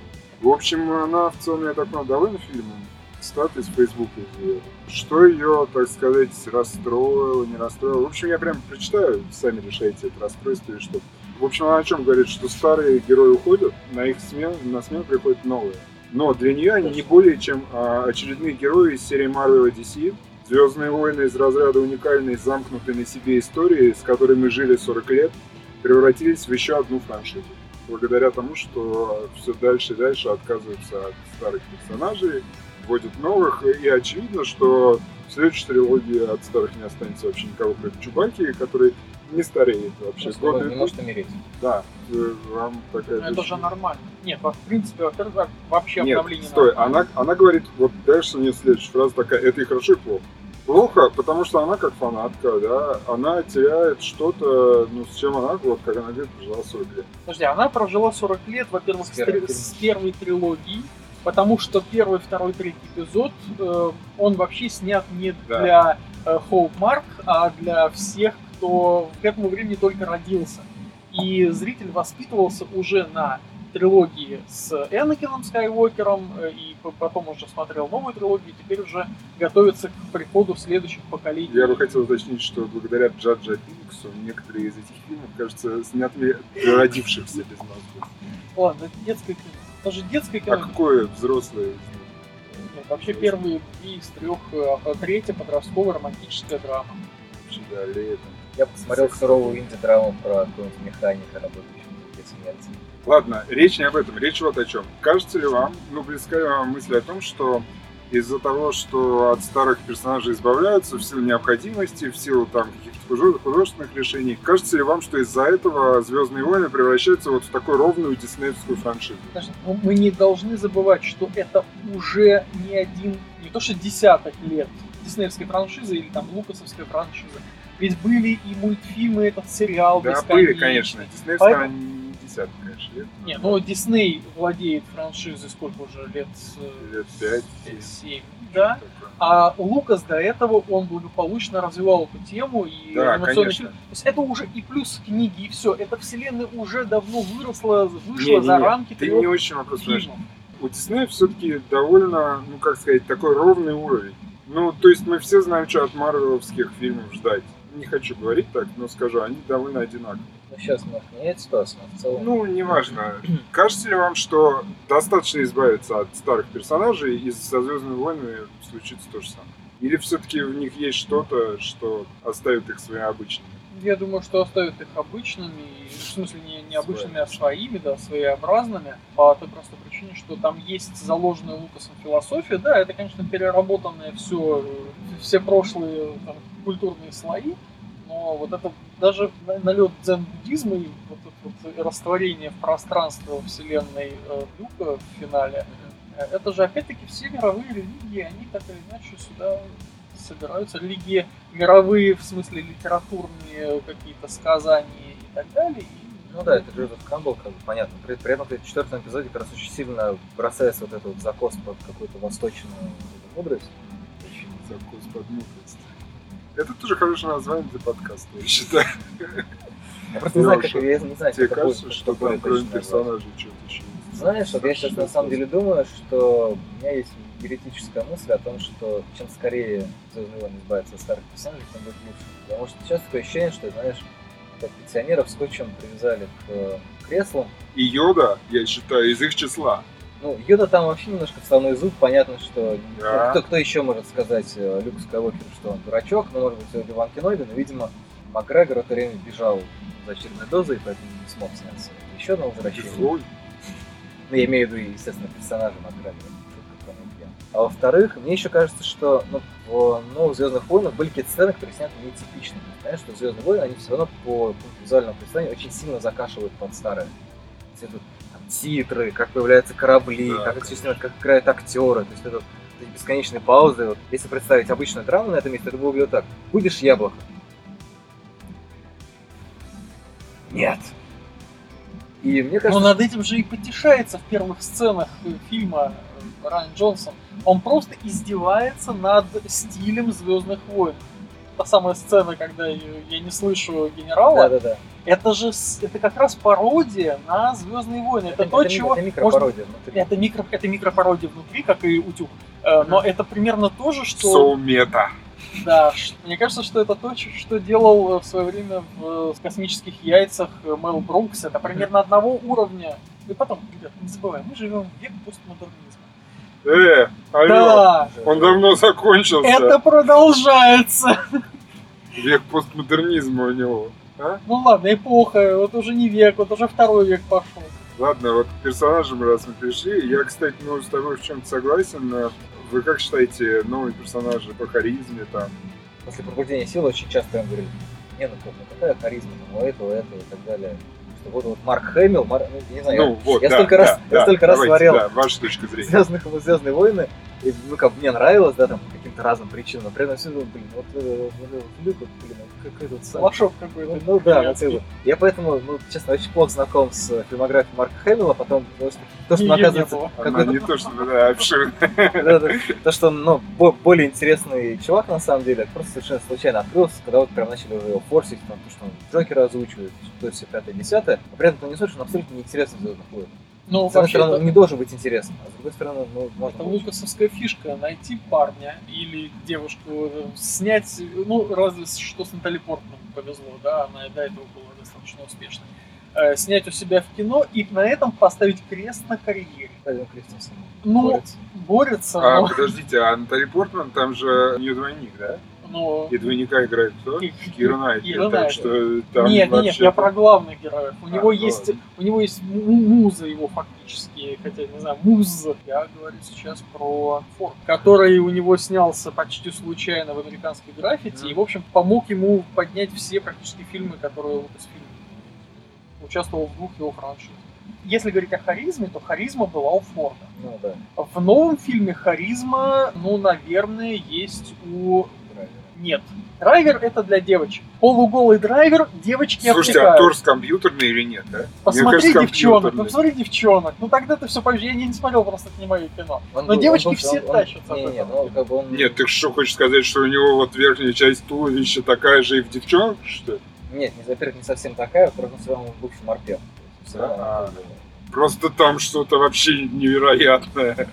В общем, она в целом, я так понял, довольна фильмом. Стат из Фейсбука её. Что ее, так сказать, расстроило, не расстроило. В общем, я прям прочитаю, сами решайте, это расстройство или что. В общем, она о чем говорит, что старые герои уходят, на их смену, на смену приходят новые. Но для нее они не более чем а, очередные герои из серии Marvel DC, Звездные войны из разряда уникальной, замкнутой на себе истории, с которой мы жили 40 лет, превратились в еще одну франшизу. Благодаря тому, что все дальше и дальше отказываются от старых персонажей, вводят новых, и очевидно, что в следующей трилогии от старых не останется вообще никого, кроме Чубаки, который не стареет вообще. Просто не Годы может- не может умереть. Да, э, вам такая Ну, Это вещь. же нормально. Нет, в принципе, во-первых, вообще Нет, обновление стой, нормально. она, она говорит, вот дальше у нее следующая фраза такая, это и хорошо, и плохо. Плохо, потому что она как фанатка, да, она теряет что-то, ну, с чем она, вот, как она говорит, прожила 40 лет. Подожди, она прожила 40 лет, во-первых, С фильмом. с первой трилогии, потому что первый, второй, третий эпизод, э, он вообще снят не Да. для э, Hallmark, а для всех, кто к этому времени только родился. И зритель воспитывался уже на трилогии с Энакином Скайуокером, э, и по- потом уже смотрел новую трилогию, и теперь уже готовится к приходу следующих поколений. Я бы хотел уточнить, что благодаря Джаджа Пинксу некоторые из этих фильмов, кажется, сняты для родившихся без мозгов. Ладно, это детское кино. Даже детское кино. А какое взрослое? Нет, вообще первые две из трех, э, а третья подростковая романтическая драма. Да, лето. Я посмотрел суровую инди-драму про какого-нибудь механика, работающего для смерти. Ладно, речь не об этом, речь вот о чем. Кажется ли вам, ну, близка ли вам мысль о том, что из-за того, что от старых персонажей избавляются в силу необходимости, в силу там каких-то худо- художественных решений, кажется ли вам, что из-за этого Звездные войны превращаются вот в такую ровную диснеевскую франшизу? Ну, мы не должны забывать, что это уже не один, не то что десяток лет диснеевской франшизы или там лукасовской франшизы. Ведь были и мультфильмы, этот сериал Да, были, конечно. Диснеевская Поэтому- не десятка, конечно, лет. Не, ну Дисней владеет франшизой сколько уже лет? э, Лет пять, семь. Да. такое. А Лукас до этого он благополучно развивал эту тему и Да, анимационный конечно. фильм. То есть это уже и плюс книги, и все. Эта вселенная уже давно выросла, вышла Не-не-не, за рамки Ты трех не очень вопрос фильмов. У Диснея все-таки довольно, ну как сказать, такой ровный уровень. Ну, то есть мы все знаем, что от марвеловских фильмов ждать. Не хочу говорить так, но скажу, они довольно одинаковые. Ну, сейчас может менять ситуацию, но в целом... Ну, неважно. Кажется ли вам, что достаточно избавиться от старых персонажей и со Звездными войнами случится то же самое? Или все-таки в них есть что-то, что оставит их своими обычными? Я думаю, что оставят их обычными, в смысле не, не обычными, а своими, да, своеобразными, по той простой причине, что там есть заложенная Лукасом философия, да, это, конечно, переработанное все, все прошлые там, культурные слои, но вот это даже налет дзен-буддизма и вот это вот растворение в пространство вселенной э, Люка в финале, э, это же опять-таки все мировые религии, они так или иначе сюда собираются. Религии мировые, в смысле литературные какие-то сказания и так далее. И, Ну да, это Джозеф Камбл, как бы понятно. При, при этом в четвертом эпизоде как раз очень сильно бросается вот этот вот закос под какую-то восточную вот мудрость. Очень закус под мудрость. Это тоже хорошее название для подкаста, я считаю. Я просто не знаю, как я не знаю, Тебе кажется, что там кроме персонажей что-то еще есть? Знаешь, вот я сейчас на самом деле думаю, что у меня есть еретическая мысль о том, что чем скорее Звездные войны избавятся от старых персонажей, тем будет лучше. Потому что сейчас такое ощущение, что, знаешь, как пенсионеров скотчем привязали к э, креслам. И Йода, я считаю, из их числа. Ну, Йода там вообще немножко вставной зуб, понятно, что Да. ну, кто, кто еще может сказать э, Люк Скайуокеру, что он дурачок, ну, может быть, Оби-Ван Кеноби, но, видимо, Макгрегор в это время бежал за очередной дозой, поэтому не смог сняться. Еще на возвращение. Ну, я имею в виду, естественно, персонажа Макгрегора. А во-вторых, мне еще кажется, что ну, в новых Звездных войнах были какие-то сцены, которые сняты нетипично. Знаешь, что Звездные войны, они все равно по пункту визуального представления очень сильно закашивают под старое. Все тут там, титры, как появляются корабли, Да, как это все снимают, как играют актеры. То есть это эти бесконечные паузы. Вот, если представить обычную драму на этом месте, это было бы вот так. Будешь яблоко? Нет. И мне Но кажется, над этим же и потешается в первых сценах э, фильма Райан Джонсон. Он просто издевается над стилем Звездных войн. Та самая сцена, когда я не слышу генерала, да-да-да. это же это как раз пародия на Звездные войны. Это, то, ми- чего это может- микропародия внутри. это микро это микропародия внутри, как и утюг. Э, Но это примерно то же, что Соумета. да, мне кажется, что это то, что делал э, в свое время в э, космических яйцах Мел Брукс. Это примерно одного уровня. И потом, ребят, не забываем, мы живем в век постмодернизма. Э, алло. Да, Он давно закончился. это продолжается. Век постмодернизма у него. А? Ну ладно, эпоха, вот уже не век, вот уже второй век пошел. Ладно, вот к персонажам, раз мы перешли. Я, кстати, ну, с тобой в чем-то согласен. но Вы как считаете, новые персонажи по харизме там? После пробуждения силы очень часто им говорили, не, ну как, ну какая харизма там, у этого, этого и так далее. Вот, вот Марк Хэмилл, Мар- ну, я не знаю, ну, вот, я да, столько да, раз- я да, столько раз давайте, смотрел. Да, ваша точка зрения. Звездных, Звездные войны, и, ну как мне нравилось, да, там каким-то разным причинам, этом все думаю, блин, вот, э, вот, вот Люк, вот, блин, вот какой тут сам. Лошок какой-то. Ну, ну да, ну, как бы. Я поэтому, ну, честно, очень плохо знаком с фильмографией Марка Хэмилла, потом то, что, то, что не оказывается, какой-то не то, что да, да. То, что он ну, бо- более интересный чувак, на самом деле, это просто совершенно случайно открылся, когда вот прям начали уже его форсить, там, то, что он Джокера озвучивает, то есть все пятое, десятое. А при этом ты не слышишь, он абсолютно «Звездных войнах». Ну, С одной стороны, это, не должен быть интересным, а с другой стороны, ну, можно это лукасовская фишка, найти парня или девушку, снять, ну, разве что с Натали Портман повезло, да, она и до этого была достаточно успешной. Э, снять у себя в кино и на этом поставить крест на карьере. Хайден Кристенсен Ну, борется. борется, А, но, подождите, а Натали Портман, там же у нее двойник, да? Но- И двойника играет кто? Ки- Кира Найтли. Кира Так Найтли. что там нет, нет, нет, вообще- я про главных героев. У А, него ну есть, у него есть му- муза его фактически, хотя не знаю, муза. Я говорю сейчас про Форд, который у него снялся почти случайно в американской граффити и, в общем, помог ему поднять все практически фильмы, которые Лукасфильм участвовал в двух его франшизах. Если говорить о харизме, то харизма была у Форда. Ну да, В новом фильме харизма, ну, наверное, есть у... Нет. Драйвер это для девочек. Полуголый драйвер девочки Слушайте, а обтекают. Торс компьютерный или нет, да? Посмотри кажется, девчонок, ну посмотри девчонок. Ну тогда ты все поймешь. Я не смотрел, просто это не мое кино. Он Но был- девочки он все он- он- тащатся от Не, не, ну как бы он... Нет, ты что хочешь сказать, что у него вот верхняя часть туловища такая же и в девчонках, что ли? Нет, не, во-первых, не совсем такая, во-вторых, он все равно бывший морпех. Все равно, А. как бы, Просто там что-то вообще невероятное.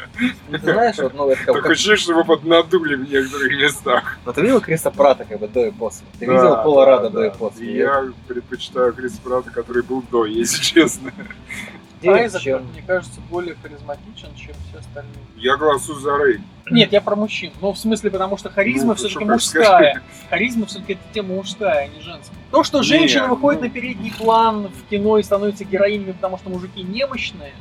Ну, ты знаешь, вот, ну, это как, Такое ощущение, что его поднадули в некоторых местах. ну, ты видел Криса Прата как бы до и после? Ты Да, видел Пола да, Рада да. до и после? Я предпочитаю Криса Прата, который был до, если честно. Айзек, чем- мне кажется, более харизматичен, чем все остальные. Я голосую за Рэй. Нет, я про мужчин. Ну, в смысле, потому что харизма Ну, все-таки мужская. Харизма все-таки это тема мужская, а не женская. То, что женщины Не, выходят ну- на передний план в кино и становятся героинями, потому что мужики немощные,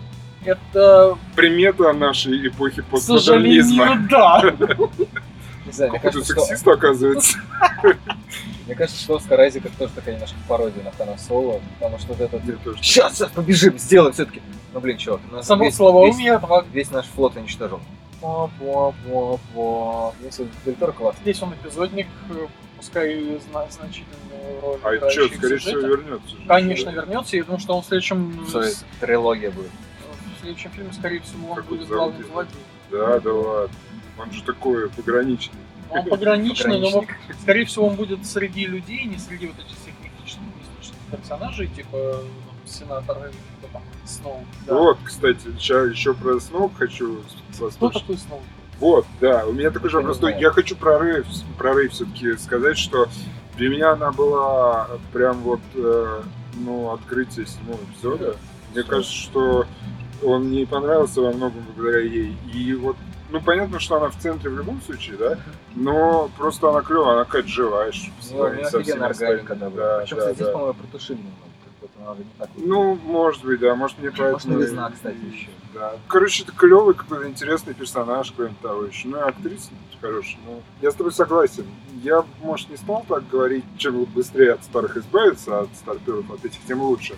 это, Примета нашей эпохи к постмодернизма. сожалению, да. Не знаю, мне кажется, что, сексист, оказывается. мне кажется, что Оскар Айзек это тоже такая немножко пародия на Хана Соло, потому что вот этот. Сейчас, сейчас побежим, сделаем все-таки. Ну блин, чувак, у нас Само весь, слово весь, умеет, а весь наш флот уничтожил. Если Торо класс. здесь он эпизодник, э, пускай зна- значительную роль А играющий что, скорее всего, вернется. Конечно, вернется. Я думаю, что он в следующем, трилогия будет. в следующем фильме, скорее всего, он будет главным злодеем. Да, да ладно. Он же такой пограничный. Он пограничный, но скорее всего он будет среди людей, не среди вот этих всех мистических персонажей, типа ну, сенатора кто Сноу. Да. Вот, кстати, сейчас еще про Сноуп хочу Кто восточно. такой Сноу? Вот, да, у меня такой же не вопрос. знаю. Я хочу про Рэй, про Рэй все-таки сказать, что для меня она была прям вот, э, ну, открытие седьмого эпизода. Мне кажется, что он мне понравился во многом благодаря ей. И вот, ну, понятно, что она в центре в любом случае, да, но просто она клевая, она какая-то живая, Ну, у сравнению нее со всеми офигенная органика, да. Да, Причем, да, кстати, здесь, да. по-моему, протушили немного. Ну, может быть, да, может мне поэтому... Может, новизна, кстати, еще. Да. Короче, это клевый какой-то интересный персонаж, кроме того еще. Ну и актриса хорошая. Ну, я с тобой согласен. Я, может, не стал так говорить, чем быстрее от старых избавиться, от старперов, от этих, тем лучше.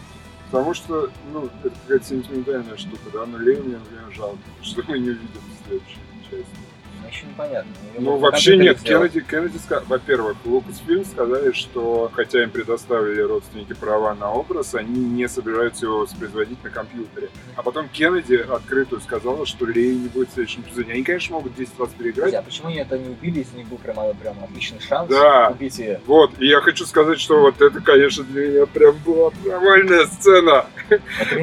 Потому что, ну, это какая-то сентиментальная штука, да, но Лею мне, например, жалко, что мы не увидим в следующей части. Ну, еще непонятно. Ну, вообще нет. Кеннеди, Кеннеди ска- во-первых, Lucasfilm сказали, что хотя им предоставили родственники права на образ, они не собираются его воспроизводить на компьютере. А потом Кеннеди открытую сказала, что Леи не будет в следующем эпизоде. Они, конечно, могут 10 раз переиграть. а почему они это не убили, если не был прям, прям отличный шанс Да. убить ее? Вот, и я хочу сказать, что вот это, конечно, для меня прям была нормальная сцена.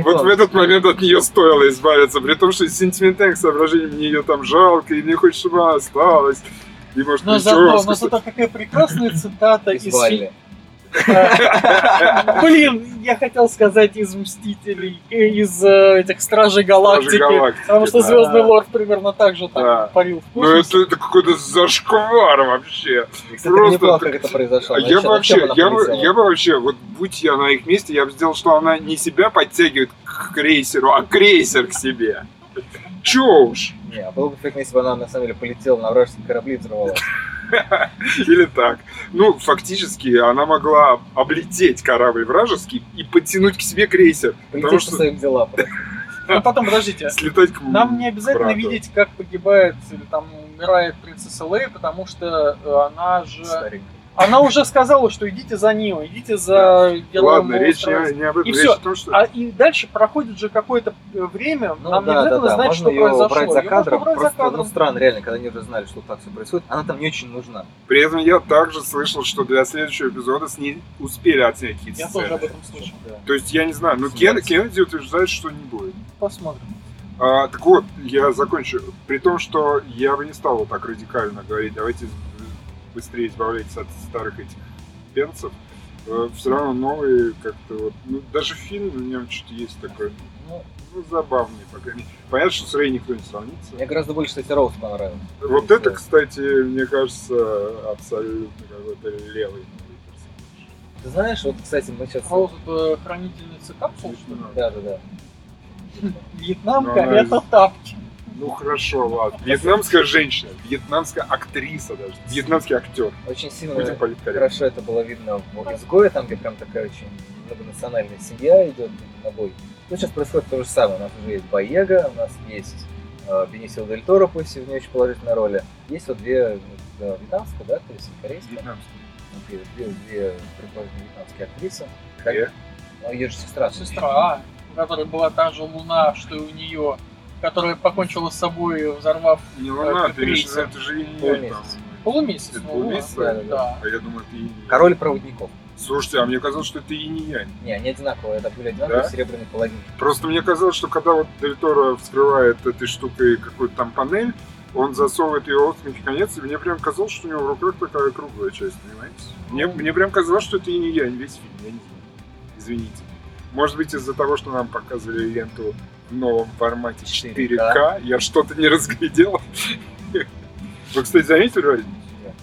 Вот в этот момент от нее стоило избавиться, при том, что из сентиментальных соображений мне ее там жалко, и мне хочется, чтобы она осталась. И может Но еще зато, раз но зато какая прекрасная цитата из фильма. Блин, я хотел сказать из Мстителей, э, из э, этих Стражей Галактики. Потому что. Звездный Лорд примерно так же там парил в Ну космосе. это, это какой-то зашквар вообще. Просто неплохо, так- как это произошло. Я бы вообще, я бы вообще, вот будь я на их месте, я бы сделал, что она не себя подтягивает к крейсеру, а крейсер к себе. Чё уж. Не, а было бы эффектно, если бы она на самом деле полетела на вражеские корабли и взорвалась. Или так. Ну, фактически, она могла облететь корабль вражеский и подтянуть к себе крейсер. Потому что своим делам. Ну потом, подождите, слетать к нам не обязательно брату. видеть, как погибает или там умирает принцесса Лея, потому что э, она же... Старенький. Она уже сказала, что идите за ним, идите за героем Ладно, речь не, не об этом, И речь всё. о том, что... А и дальше проходит же какое-то э, время, Ну нам не да, да, обязательно да, знать, можно что ее произошло. брать за кадром, брать за просто, ну, кадром. странно, реально, когда они уже знали, что так все происходит, она там не очень нужна. При этом я также слышал, что для следующего эпизода с ней успели отснять какие-то Я сцены. тоже об этом слышал. Да. То есть я не знаю, но Кен. Кеннеди утверждает, что не будет. Посмотрим. А, так вот, я закончу. При том, что я бы не стал вот так радикально говорить, давайте быстрее избавляйтесь от старых этих перцев. Все равно новые как-то вот, ну, даже фильм в нем что-то есть такое, Ну, ну, забавный, по крайней мере. Понятно, что с Рэй никто не сравнится. мне гораздо больше, кстати, Роуз понравился. Вот это, кстати, мне кажется, абсолютно какой-то левый новый персонаж. Ты знаешь, вот, кстати, мы сейчас... Роуз это хранительница капсул, что ли? Да, да, да. Вьетнамка Ну, это тапки. Ну хорошо, ладно. Вьетнамская женщина, вьетнамская актриса даже, вьетнамский актер. Очень сильно Будем политкорректны. хорошо это было видно в изгое, там, где прям такая очень многонациональная семья идет на бой. Ну, сейчас происходит то же самое. У нас уже есть Боега, у нас есть э, Бенисио Дель Торо, пусть и в не очень положительной роли. Есть вот две э, вьетнамская, да, то есть корейская. Вьетнамский. Две, две, две предположительно вьетнамские актрисы. Э? Ну, ее же сестра. Сестра, у которой была та же луна, что и у нее, которая покончила с собой, взорвав Не луна, ты крейсер. виду, это же инь Полумесяц. Это ну, полумесяц? Да. А я думаю, это инь. Король проводников. Слушайте, а мне казалось, что это и не я. Не, они одинаковые, это были одинаковые Да? серебряные половинки. Просто мне казалось, что когда вот Дель Торо вскрывает этой штукой какую-то там панель, он засовывает ее в конец, и мне прям казалось, что у него в руках такая круглая часть, понимаете? Мне, мне прям казалось, что это и не я, не весь фильм, я не знаю. Извините. Может быть, из-за того, что нам показывали ленту в новом формате 4К, 4К. я что-то не разглядел. Вы, кстати, заметили разницу? Нет.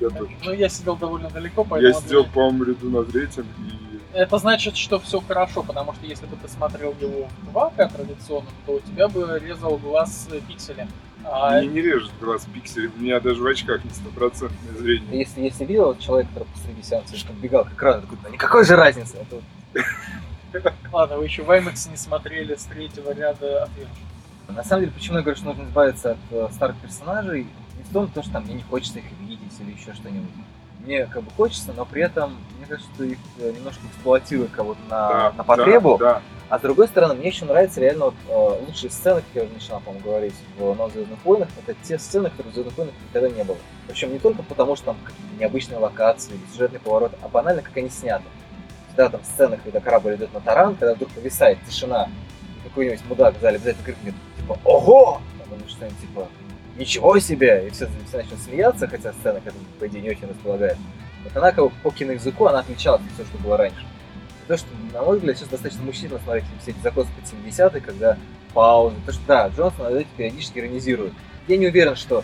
Я тоже. Ну, я сидел довольно далеко, поэтому... Я сидел, по-моему, ряду на третьем, и Это значит, что все хорошо, потому что если бы ты смотрел его в 2К традиционно, то у тебя бы резал глаз пикселя. А мне не режет глаз пиксель, у меня даже в очках не стопроцентное зрение. Если, если видел человек, который посреди сеанса подбегал к экрану, такой, да никакой же разницы. Ладно, вы еще в IMAX не смотрели с третьего ряда отвержен. На самом деле, почему я говорю, что нужно избавиться от э, старых персонажей, не в том, то, что там мне не хочется их видеть или еще что-нибудь. Мне как бы хочется, но при этом, мне кажется, что их э, немножко эксплуатируют кого-то на, Да, на потребу. Да, да. А с другой стороны, мне еще нравятся реально вот, э, лучшие сцены, как я уже начинал, по-моему, говорить в «Новых Звездных войнах». Это те сцены, которых в Звездных войнах никогда не было. Причем не только потому, что там какие-то необычные локации, сюжетный поворот, а банально, как они сняты. Всегда там сцены, когда корабль идет на таран, когда вдруг повисает тишина, какой-нибудь мудак в зале обязательно крикнет, типа, «Ого!» Там, или что-нибудь типа, «Ничего себе!» И все, все начнут смеяться, хотя сцена к этому, по идее, не очень располагает. Вот она как бы по киноязыку, она отличалась от всего, что было раньше. И то, что, на мой взгляд, сейчас достаточно мучительно смотреть все эти закосы под 70-е, когда паузы. То, что да, Джонсон этим периодически иронизирует. Я не уверен, что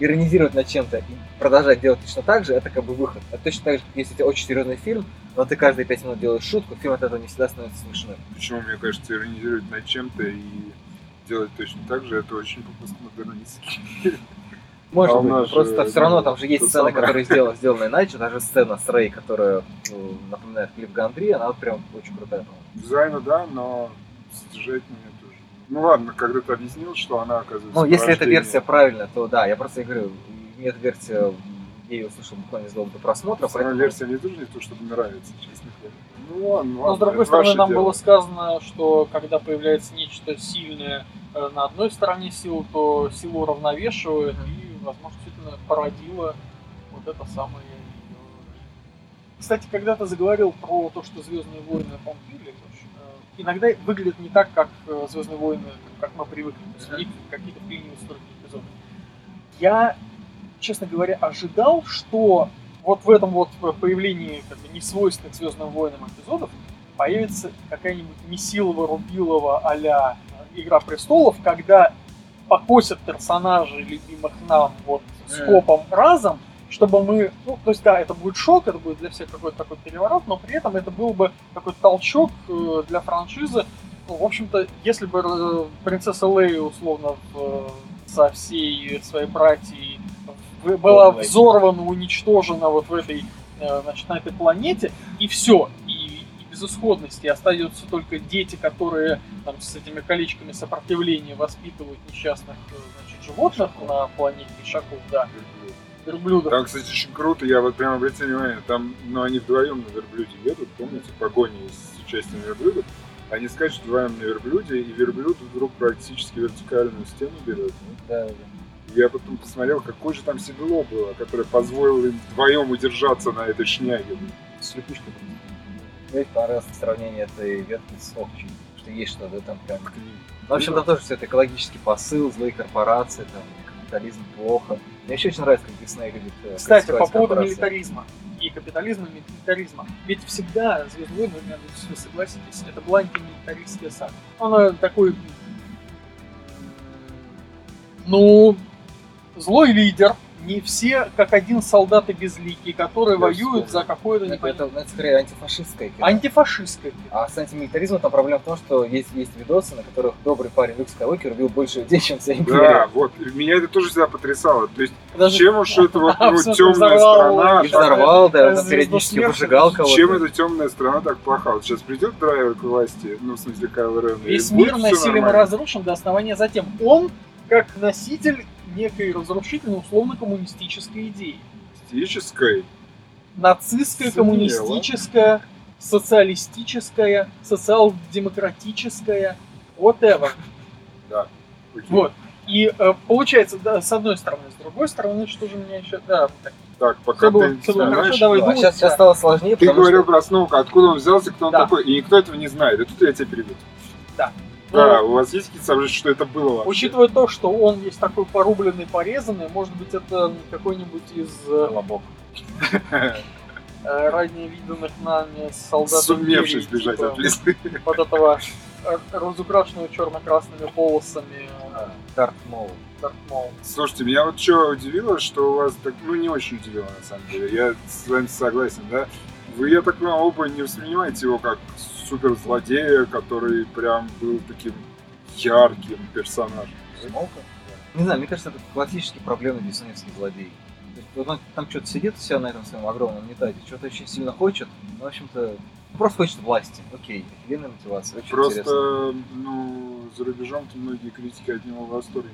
иронизировать над чем-то и продолжать делать точно так же, это как бы выход. Это точно так же, как если у тебя очень серьезный фильм, но ты каждые пять минут делаешь шутку, фильм от этого не всегда становится смешным. Почему, мне кажется, иронизировать над чем-то и делать точно так же, это очень постмодернистски. Может А быть, просто же, все равно ну, там же есть сцены, самое. которые сделаны, сделаны иначе. Даже сцена с Рэй, которая э, напоминает клип Гандри, она вот прям очень крутая. по-моему. Дизайна, да, но содержательно тоже. Ну ладно, когда ты объяснил, что она оказывается Ну, если эта версия правильная, то да, я просто и говорю, мне эта версия, я ее услышал буквально незадолго до просмотра, Сама поэтому... версия мне тоже не то, чтобы нравится, честно говоря. Ну ладно, ладно. Но с другой стороны, нам дело. было сказано, что когда появляется нечто сильное э, на одной стороне силы, то силу уравновешивает и, возможно, действительно породило вот это самое. Кстати, когда ты заговорил про то, что Звездные войны помпили, иногда выглядит не так, как э, Звездные войны, как мы привыкли. То есть какие-то вклинивают столько эпизодов. Я, честно говоря, ожидал, что вот в этом вот появлении как бы, несвойственных Звездным войнам эпизодов появится какая-нибудь Месилова-Рубилова а-ля Игра престолов, когда покосят персонажей, любимых нам, вот скопом разом, чтобы мы, ну, то есть, да, это будет шок, это будет для всех какой-то такой переворот, но при этом это был бы такой толчок э, для франшизы. Ну, в общем-то, если бы э, принцесса Лея, условно, в, э, со всей своей братьей была взорвана, уничтожена вот в этой, значит, на этой планете, и все, и, и безысходности, остаются только дети, которые там с этими колечками сопротивления воспитывают несчастных значит, животных на планете Ишаков, да, верблюдов. Там, кстати, очень круто, я вот прям обратил внимание, там, ну, они вдвоем на верблюде едут, помните, погони с участием верблюдов, они скачут вдвоем на верблюде, и верблюд вдруг практически вертикальную стену берет. Да, да. Я потом посмотрел, какое же там седло было, которое позволило им вдвоем удержаться на этой шняге. С лягушкой. Мне понравилось сравнение этой ветки с Овчей, что есть что-то там прям... Ну, в общем, там тоже все это экологический посыл, злые корпорации, там, капитализм плохо. Мне вообще очень нравится, как Дисней любит э, Кстати, по поводу корпорации. милитаризма и капитализма, и милитаризма. Ведь всегда Звездные войны, вы, наверное, вы согласитесь, это была антимилитаристская сага. Она такой, ну, злой лидер, не все как один солдаты безликие, которые Я воюют вспомнил. за какое-то Это, это, это скорее антифашистское кино. антифашистское. кино. А с антимилитаризмом там проблема в том, что есть, есть видосы, на которых добрый парень Люк Скайуокер убил больше людей, чем вся империя. Да, вот, меня это тоже всегда потрясало. То есть, Даже- чем уж это вот ну, темная сторона, И взорвал, да, там периодически выжигал кого-то. чем эта темная сторона так плоха? Вот сейчас придет Драйвер к власти, ну, в смысле, Кайло Рен, и Весь мир насилием разрушен до основания затем. Он как носитель некой разрушительной условно-коммунистической идеи. Статистической. Нацистская, Смело. коммунистическая, социалистическая, социал-демократическая, whatever. Окей. Вот. И э, получается, да, с одной стороны, с другой стороны, что же меня еще... Да, так. Так, пока было- ты было знаешь, хорошо, давай Ну, а думать, сейчас, сейчас да. стало сложнее, Ты говорил что... про Сноука, откуда он взялся, кто он Да. такой, и никто этого не знает. И тут я тебя перебью. Да. Да, у вас есть какие-то соображения, что это было вообще? Учитывая то, что он весь такой порубленный, порезанный, может быть, это какой-нибудь из э, Колобок. э, ранее виданных нами солдат Сумевший Империи, сбежать типа от леса. вот этого разукрашенного черно-красными полосами Дарт Мол. Дарт Маул. Слушайте, меня вот что удивило, что у вас так, ну не очень удивило на самом деле. Я с вами согласен, да? Вы, я так понимаю, оба не воспринимаете его как суперзлодея, который прям был таким ярким персонажем. Смолка? Не знаю, мне кажется, это классический проблемный диснеевский злодей. То есть вот он там что-то сидит все на этом своем огромном унитазе, что-то очень сильно хочет, ну, в общем-то, просто хочет власти. Окей, офигенная мотивация, очень Просто, интересно. ну, за рубежом-то многие критики от него в восторге.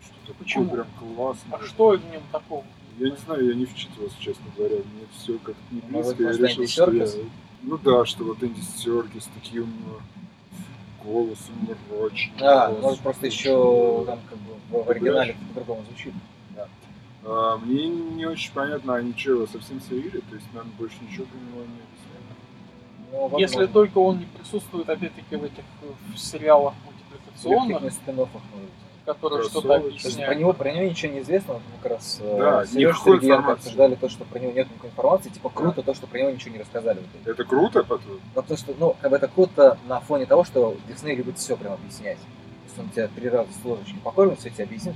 Что такое Почему? прям классно. А что в нем такого? Я не знаю, я не вчитывался, честно говоря. Мне все как-то не Ну, близко. вот, Я может, решил, что я... Ну да, что вот Энди Серкис с таким э, голосом мрачным. Да, голосом. может просто еще там как бы в- в оригинале по-другому звучит. А, мне не очень понятно, они что, его совсем слили? То есть нам больше ничего про него не объясняли? Ну, возможно. Если только он не присутствует, опять-таки, в этих э, в сериалах Легких мультипликационных, может быть. Которые что-то объясняют. про него, про него ничего не известно, вот как раз э, Да, с никакой Сережей Сергеенко обсуждали то, что про него нет никакой информации, типа круто то, что про него ничего не рассказали. в итоге. Это круто, по-твоему? Ну, потому что, ну, как бы это круто на фоне того, что Дисней любит все прям объяснять. То есть он тебя три раза с ложечкой покормит, все тебе объяснит.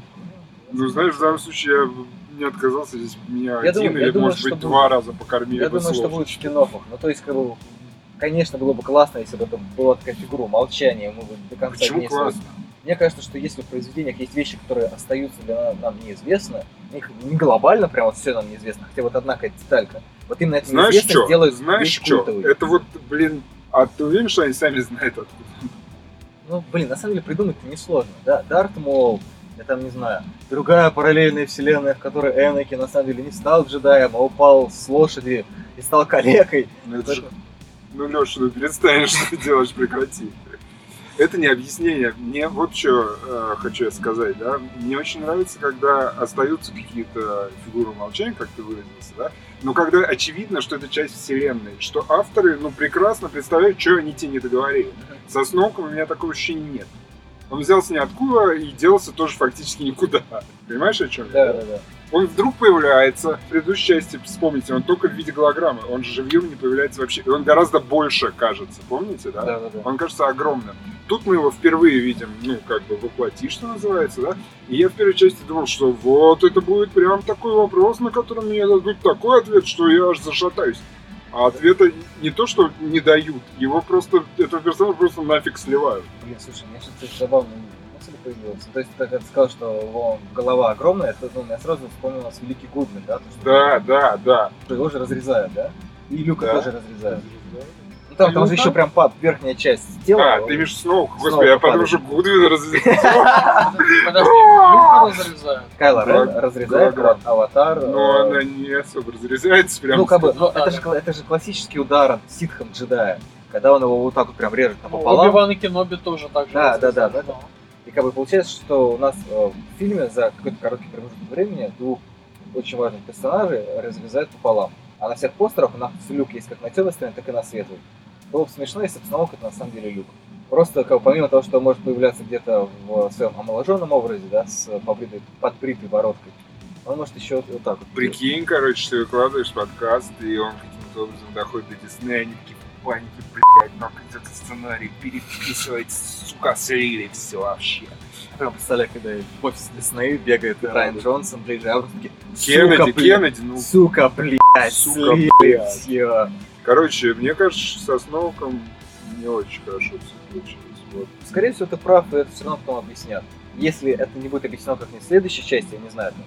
Ну, знаешь, в данном случае я бы не отказался, здесь меня Я один думаю- я или, думаю, может быть, что два будет. раза покормили Я бы думаю, что будет в спин Ну, то есть, как бы, конечно, было бы классно, если бы это была такая фигура молчания, мы бы до конца Почему не классно? Мне кажется, что если в произведениях есть вещи, которые остаются для нам неизвестны, их не глобально прям вот все нам неизвестно, хотя вот одна какая-то деталька, вот именно это Знаешь неизвестность что? делает Знаешь что? культовой. Это вот, блин, а ты уверен, что они сами знают откуда? Ну, блин, на самом деле придумать-то несложно. Да, Дарт Мол, я там не знаю, другая параллельная вселенная, в которой Энакин на самом деле не стал джедаем, а упал с лошади и стал калекой. Ну, это же... Ну, Леша, ну перестань, что ты делаешь, прекрати. Это не объяснение. Мне вот что э, хочу я сказать, да. Мне очень нравится, когда остаются какие-то фигуры молчания, как ты выразился, да. Но когда очевидно, что это часть вселенной, что авторы, ну, прекрасно представляют, что они тебе не договорили. Со Сноуком у меня такого ощущения нет. Он взялся ниоткуда и делался тоже фактически никуда. Понимаешь, о чем я? Да, да, да. Он вдруг появляется, в предыдущей части, вспомните, он только в виде голограммы, он же живьем не появляется вообще, и он гораздо больше кажется, помните, да? Да, да, да. Он кажется огромным. Тут мы его впервые видим, ну, как бы воплоти, что называется, да? И я в первой части думал, что вот это будет прям такой вопрос, на который мне дадут такой ответ, что я аж зашатаюсь. А ответа не то, что не дают, его просто, этого персонажа просто нафиг сливают. Блин, слушай, мне сейчас забавно мысль появилась. То есть, ты когда сказал, что его голова огромная, это, ну, я сразу вспомнилось Великий Гудвин, да? То, что Да, да, да. Его же разрезают, да? И Люка Да. тоже разрезают. Ну там, там же еще прям пап, верхняя часть тела. А, ты имеешь Сноука, господи, я подумал, что Гудвин разрезал. Подожди, Люка разрезают. Рен Да. разрезает аватар. Но э, она не особо разрезается прям. Ну, как бы, Ну, это, же, классический удар ситхом джедая, когда он его вот так вот прям режет Ну, напополам. Оби-Ван и Кеноби тоже так же Да, да, да, да. И как бы получается, что у нас э, в фильме за какой-то короткий промежуток времени двух очень важных персонажей разрезают пополам. А на всех постерах у нас люк есть как на темной стороне, так и на светлой. Было бы смешно, если бы Сноук это на самом деле люк. Просто как бы, помимо того, что он может появляться где-то в своем омоложенном образе, да, с побритой, подбритой бородкой, он может еще вот так вот. Прикинь, короче, ты выкладываешь подкаст, и он каким-то образом доходит до Диснея, они такие панике, блядь, нам придется сценарий переписывать, сука, слили все вообще. Прям представляю, когда в офисе Дисней бегает Райан Джонсон, Джей Джей Абрамс, такие, Кеннеди, Кеннеди, ну, сука, блядь, Сука, слили блядь. всё. короче, мне кажется, со Сноуком не очень хорошо все получилось. Вот. Скорее всего, ты прав, и это все равно потом объяснят. Если это не будет объяснено как не в следующей части, я не знаю. там.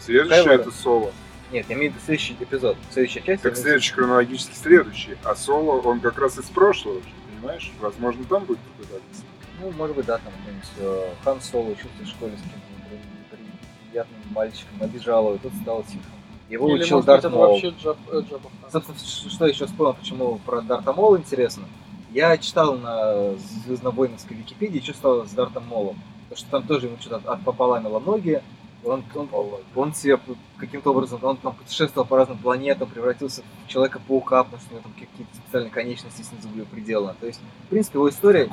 Следующее Кайло- это соло. Нет, я имею в виду следующий эпизод. Следующая часть. Так следующий хронологически следующий, а соло, он как раз из прошлого понимаешь? Возможно, там будет какой-то описан. Ну, может быть, да, там какой-нибудь э, Хан Соло учился в школе с каким-то непри- неприятным мальчиком, обижал его, и тот стал тихо. Его Или, учил быть, Дарт Мол. вообще Джаб, э, Хат. Собственно, что еще вспомнил, почему про Дарта Мола интересно. Я читал на Звезднобойновской Википедии, что стало с Дартом Молом. Потому что там тоже ему что-то от- отпополамило ноги, Он, он, он себе каким-то образом, он там путешествовал по разным планетам, превратился в Человека-паука, потому что у него там какие-то специальные конечности снизу были пределы. То есть, в принципе, его история,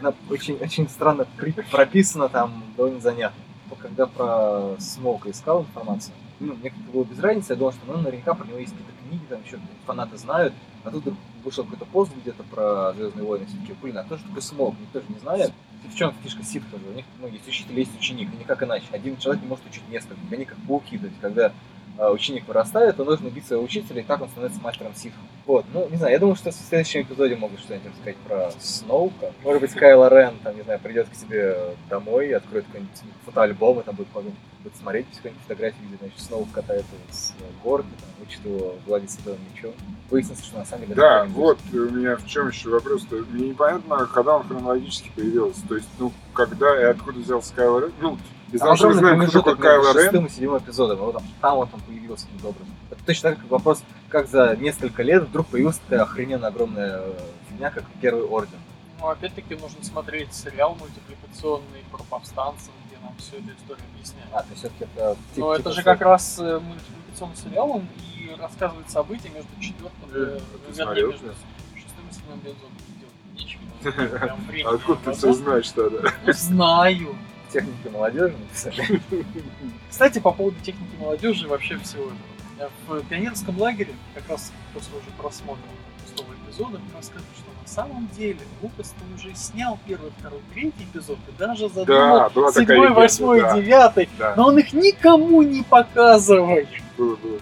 она очень, очень странно прописана, там довольно занятно. Когда про Смоука искал информацию, ну, мне как-то было без разницы, я думал, что ну, наверняка про него есть какие-то книги, там еще фанаты знают. А тут вышел какой-то пост где-то про Звездные войны, все таки блин, а кто же такой Смоук, никто же не знает. В чем фишка ситха же? У них ну, есть учитель, есть ученик, и никак иначе. Один человек не может учить несколько. Они как пауки, то есть когда ученик вырастает, то нужно убить своего учителя, и так он становится мастером ситха. Вот, ну, не знаю, я думаю, что в следующем эпизоде могут что-нибудь рассказать про Сноука. Может быть, Кайло Рен, там, не знаю, придет к себе домой, откроет какой-нибудь фотоальбом, и там будет, будет, будет смотреть какие-нибудь фотографии, где, значит, Сноук катается с горки, там, учит его владеть световым мечом. Выяснится, что на самом деле... Да, вот у меня в чем еще вопрос. -то. Мне непонятно, когда он хронологически появился. То есть, ну, когда и откуда взялся Кайло Рен. Ну, Там что мы огромный знаем, кто такой промежуток между Рен. шестым и седьмым эпизодом, и вот там, там вот он появился каким-то образом. Это точно так, как вопрос, как за несколько лет вдруг появилась такая охрененно огромная э, фигня, как Первый Орден. Ну, опять-таки, нужно смотреть сериал мультипликационный про повстанцев, где нам всю эту историю объясняют. А, то есть все-таки это... Но типа- это же как раз э, мультипликационный сериал, он и рассказывает события между четвертым Э, и ты вернее, между шестым и седьмым эпизодом. Нечего. А Откуда ты все знаешь тогда? Ну, Знаю. Техники молодежи написали. Кстати, по поводу техники молодежи и вообще всего этого. В пионерском лагере, как раз после уже просмотра шестого эпизода, мне рассказывают, что на самом деле Лукас уже снял первый, второй, третий эпизод и даже задумал Да, седьмой, восьмой, да. девятый, Да, но он их никому не показывает. было, было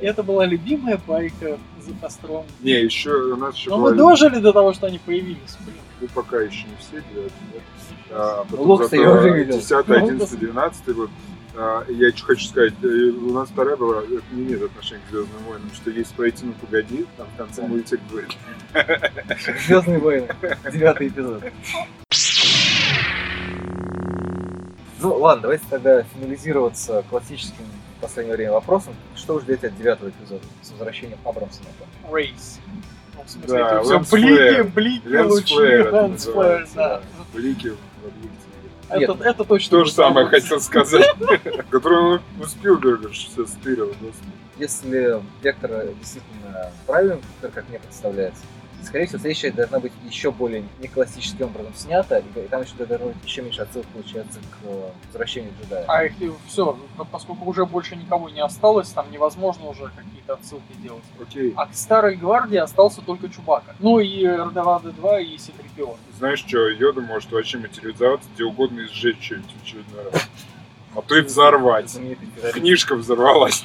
И да. это была любимая байка за костром. Не, еще у нас еще Но была мы дожили до того, что они появились, блин. Ну, пока еще не все, девятый, да. А, Ну, Локса я уже видел. 10, Ну, 11, 12 год. А, я что хочу сказать, э, у нас вторая была, это не имеет отношения к Звездным войнам, что есть пройти, ну погоди, там в конце мультик будет. Звездные войны. Девятый эпизод. Ну ладно, давайте тогда финализироваться классическим в последнее время вопросом. Что вы ждете от девятого эпизода с возвращением Абрамса на план? Рейс. В смысле, Да, это все блики, блики, лучи, Флэр это Лэнс Флэр, называется, да. Блики в объективе. Это, Нет, это точно. То же самое хотел сказать. Который он у Спилберга что стырил, господи. Если вектор действительно правильный, как мне представляется, скорее всего, следующая должна быть еще более не классическим образом снята, и там еще должно быть еще меньше отсылок получается к э, возвращению джедая. А их все, поскольку уже больше никого не осталось, там невозможно уже какие-то отсылки делать. Окей. А к старой гвардии остался только Чубака. Ну и РДВАД 2 и Ситрипион. Знаешь что, Йода может вообще материализоваться где угодно и сжечь что-нибудь в очередной раз. А то и взорвать. Книжка взорвалась.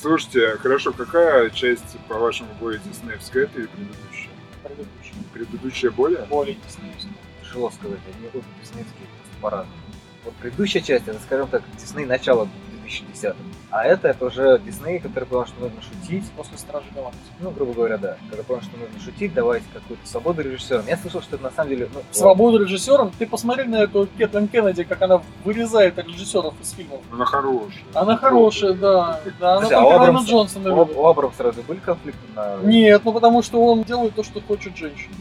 Слушайте, хорошо, какая часть, по-вашему, более диснеевская, это или предыдущая? Предыдущий. Предыдущая более? Более диснеевский. Тяжело сказать, они обе диснеевские просто по-разному. Вот предыдущая часть, это, скажем так, Дисней начала 2010 А это, это уже Дисней, который понял, что нужно шутить. После Стражи Галактики. Ну, грубо говоря, да. Когда понял, что нужно шутить, давать какую-то свободу режиссерам. Я слышал, что это на самом деле... Ну, Свободу режиссерам. Ты посмотри на эту Кэтлин Кеннеди, как она вырезает режиссеров из фильмов. Она хорошая. Она хорошая, да. Да, она Подожди, а у Абрамса- Джонсона У, у Абрамса разве были конфликты на... Нет, ну потому что он делает то, что хочет женщина.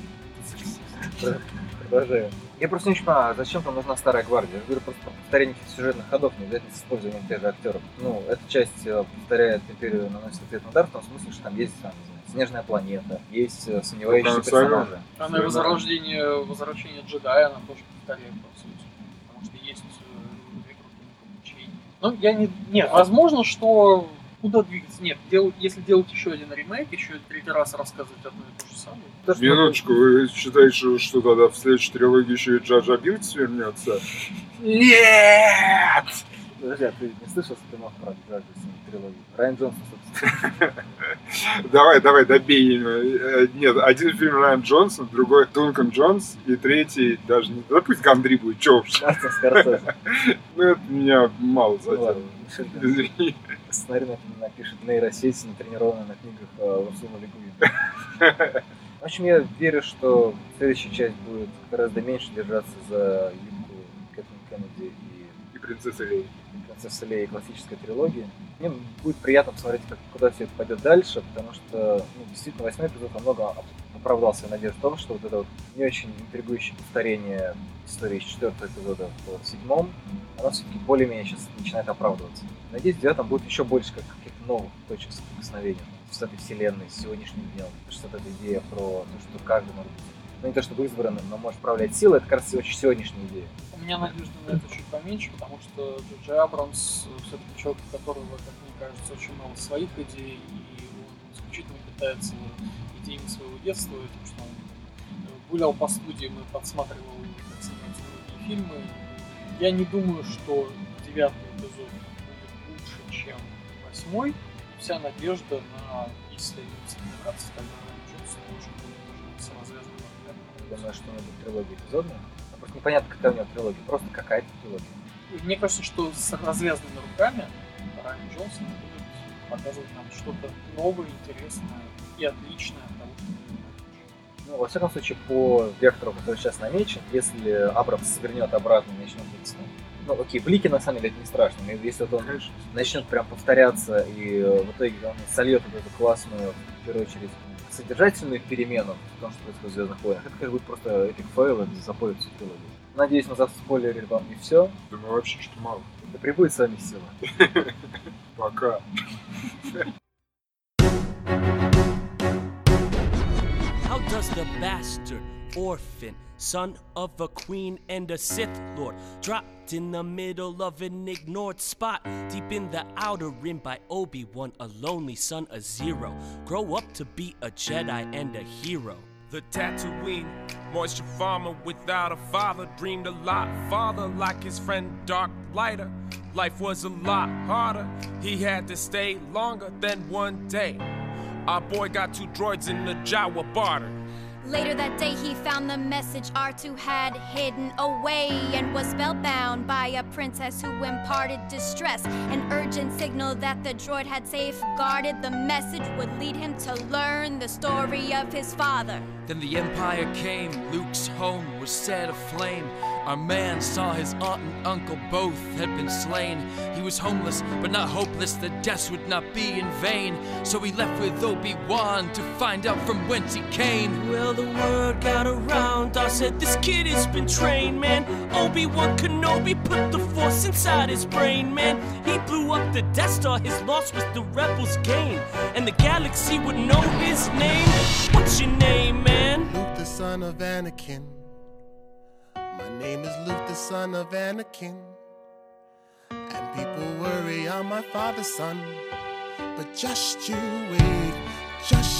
Продолжаем. Я просто не очень понимаю, а зачем там нужна старая гвардия? Я говорю просто про повторение сюжетных ходов, не обязательно с использованием тех же актеров. Ну, эта часть э, повторяет империю наносит ответный удар в том смысле, что там есть там, снежная планета, есть э, сомневающиеся Ну, персонажи. Она и возрождение, возвращение джедая, она тоже повторяет, по сути. Потому что есть э, рекрутинг обучение. Ну, я не... Нет, возможно, что куда двигаться? Нет, дел- если делать еще один ремейк, еще третий раз рассказывать одно и то же самое. То, что- Минуточку, вы считаете, что, тогда в следующей трилогии еще и Джаджа Бинкс вернется? Нет! Подожди, а ты не слышал спин про Джаджа трилогию? Райан Джонсон, собственно. Давай, давай, добей. Э, Нет, один фильм Райан Джонсон, другой Дункан Джонс, и третий даже не... Да пусть Гандри будет, чё уж. Мартин Скорсезе. Ну, это меня мало Ну задело. Извини. Сценарий на- напишет нейросеть, натренированная на книгах э, Урсула Легуин. В общем, я верю, что следующая часть будет гораздо меньше держаться за юбку Кэтлин Кеннеди и И принцесса Лея. Принцессы Леи классической трилогии. Мне будет приятно посмотреть, как, куда все это пойдет дальше, потому что ну, действительно восьмой эпизод во многом оправдал свои надежды в том, что вот это вот не очень интригующее повторение истории из четвертого эпизода в седьмом, оно все-таки более-менее сейчас начинает оправдываться. Надеюсь, в девятом будет еще больше как каких-то новых точек соприкосновения с этой вселенной, с сегодняшним днем. Что эта идея про то, что каждый может быть, ну не то чтобы избранным, но может управлять силой, это раз очень сегодняшняя идея. У меня надежда на это чуть поменьше, потому что Джорджи Абрамс все-таки человек, у которого, как мне кажется, очень много своих идей, и он исключительно питается идеями своего детства, тем, что он э, гулял по студиям и подсматривал, как снимаются другие фильмы. Я не думаю, что девятый эпизод будет лучше, чем восьмой. Вся надежда на, если собираться, тогда Джонсон очень будет с развязанным думаю, что него будет трилогия. Просто непонятно, какая у него трилогия, просто какая-то трилогия. Мне кажется, что с развязанными руками Райан Джонсон будет показывать нам что-то новое, интересное и отличное от того, ну, во всяком случае, по вектору, который сейчас намечен, если Абрамс свернет обратно и начнет быть ну, окей, блики на самом деле это не страшно. Если вот он Конечно. начнет прям повторяться и э, в итоге он сольет вот эту классную, в первую очередь, содержательную перемену в том, что происходит в Звездных войнах, это как будет просто epic fail, это запорет всю трилогию. Надеюсь, мы заспойлерили вам и все. Думаю, вообще, что мало. Да прибудет с вами сила. Пока. How does the bastard orphan, son of a queen and a Sith Lord, dropped in the middle of an ignored spot, deep in the outer rim by Obi Wan, a lonely son of Zero, grow up to be a Jedi and a hero. The Tatooine, moisture farmer without a father, dreamed a lot farther like his friend Dark Lighter. Life was a lot harder, he had to stay longer than one day. Our boy got two droids in the Jawa barter. Later that day, he found the message R2 had hidden away and was spellbound by a princess who imparted distress. An urgent signal that the droid had safeguarded. The message would lead him to learn the story of his father. Then the Empire came, Luke's home was set aflame. Our man saw his aunt and uncle both had been slain. He was homeless, but not hopeless, the deaths would not be in vain. So he left with Obi Wan to find out from whence he came. Well, the word got around, I said, This kid has been trained, man. Obi Wan Kenobi put the force inside his brain, man. He blew up the Death Star, his loss was the rebels' gain. And the galaxy would know his name. What's your name, man? Luke, the son of Anakin My name is Luke, the son of Anakin. And people worry I'm my father's son. But just you wait, just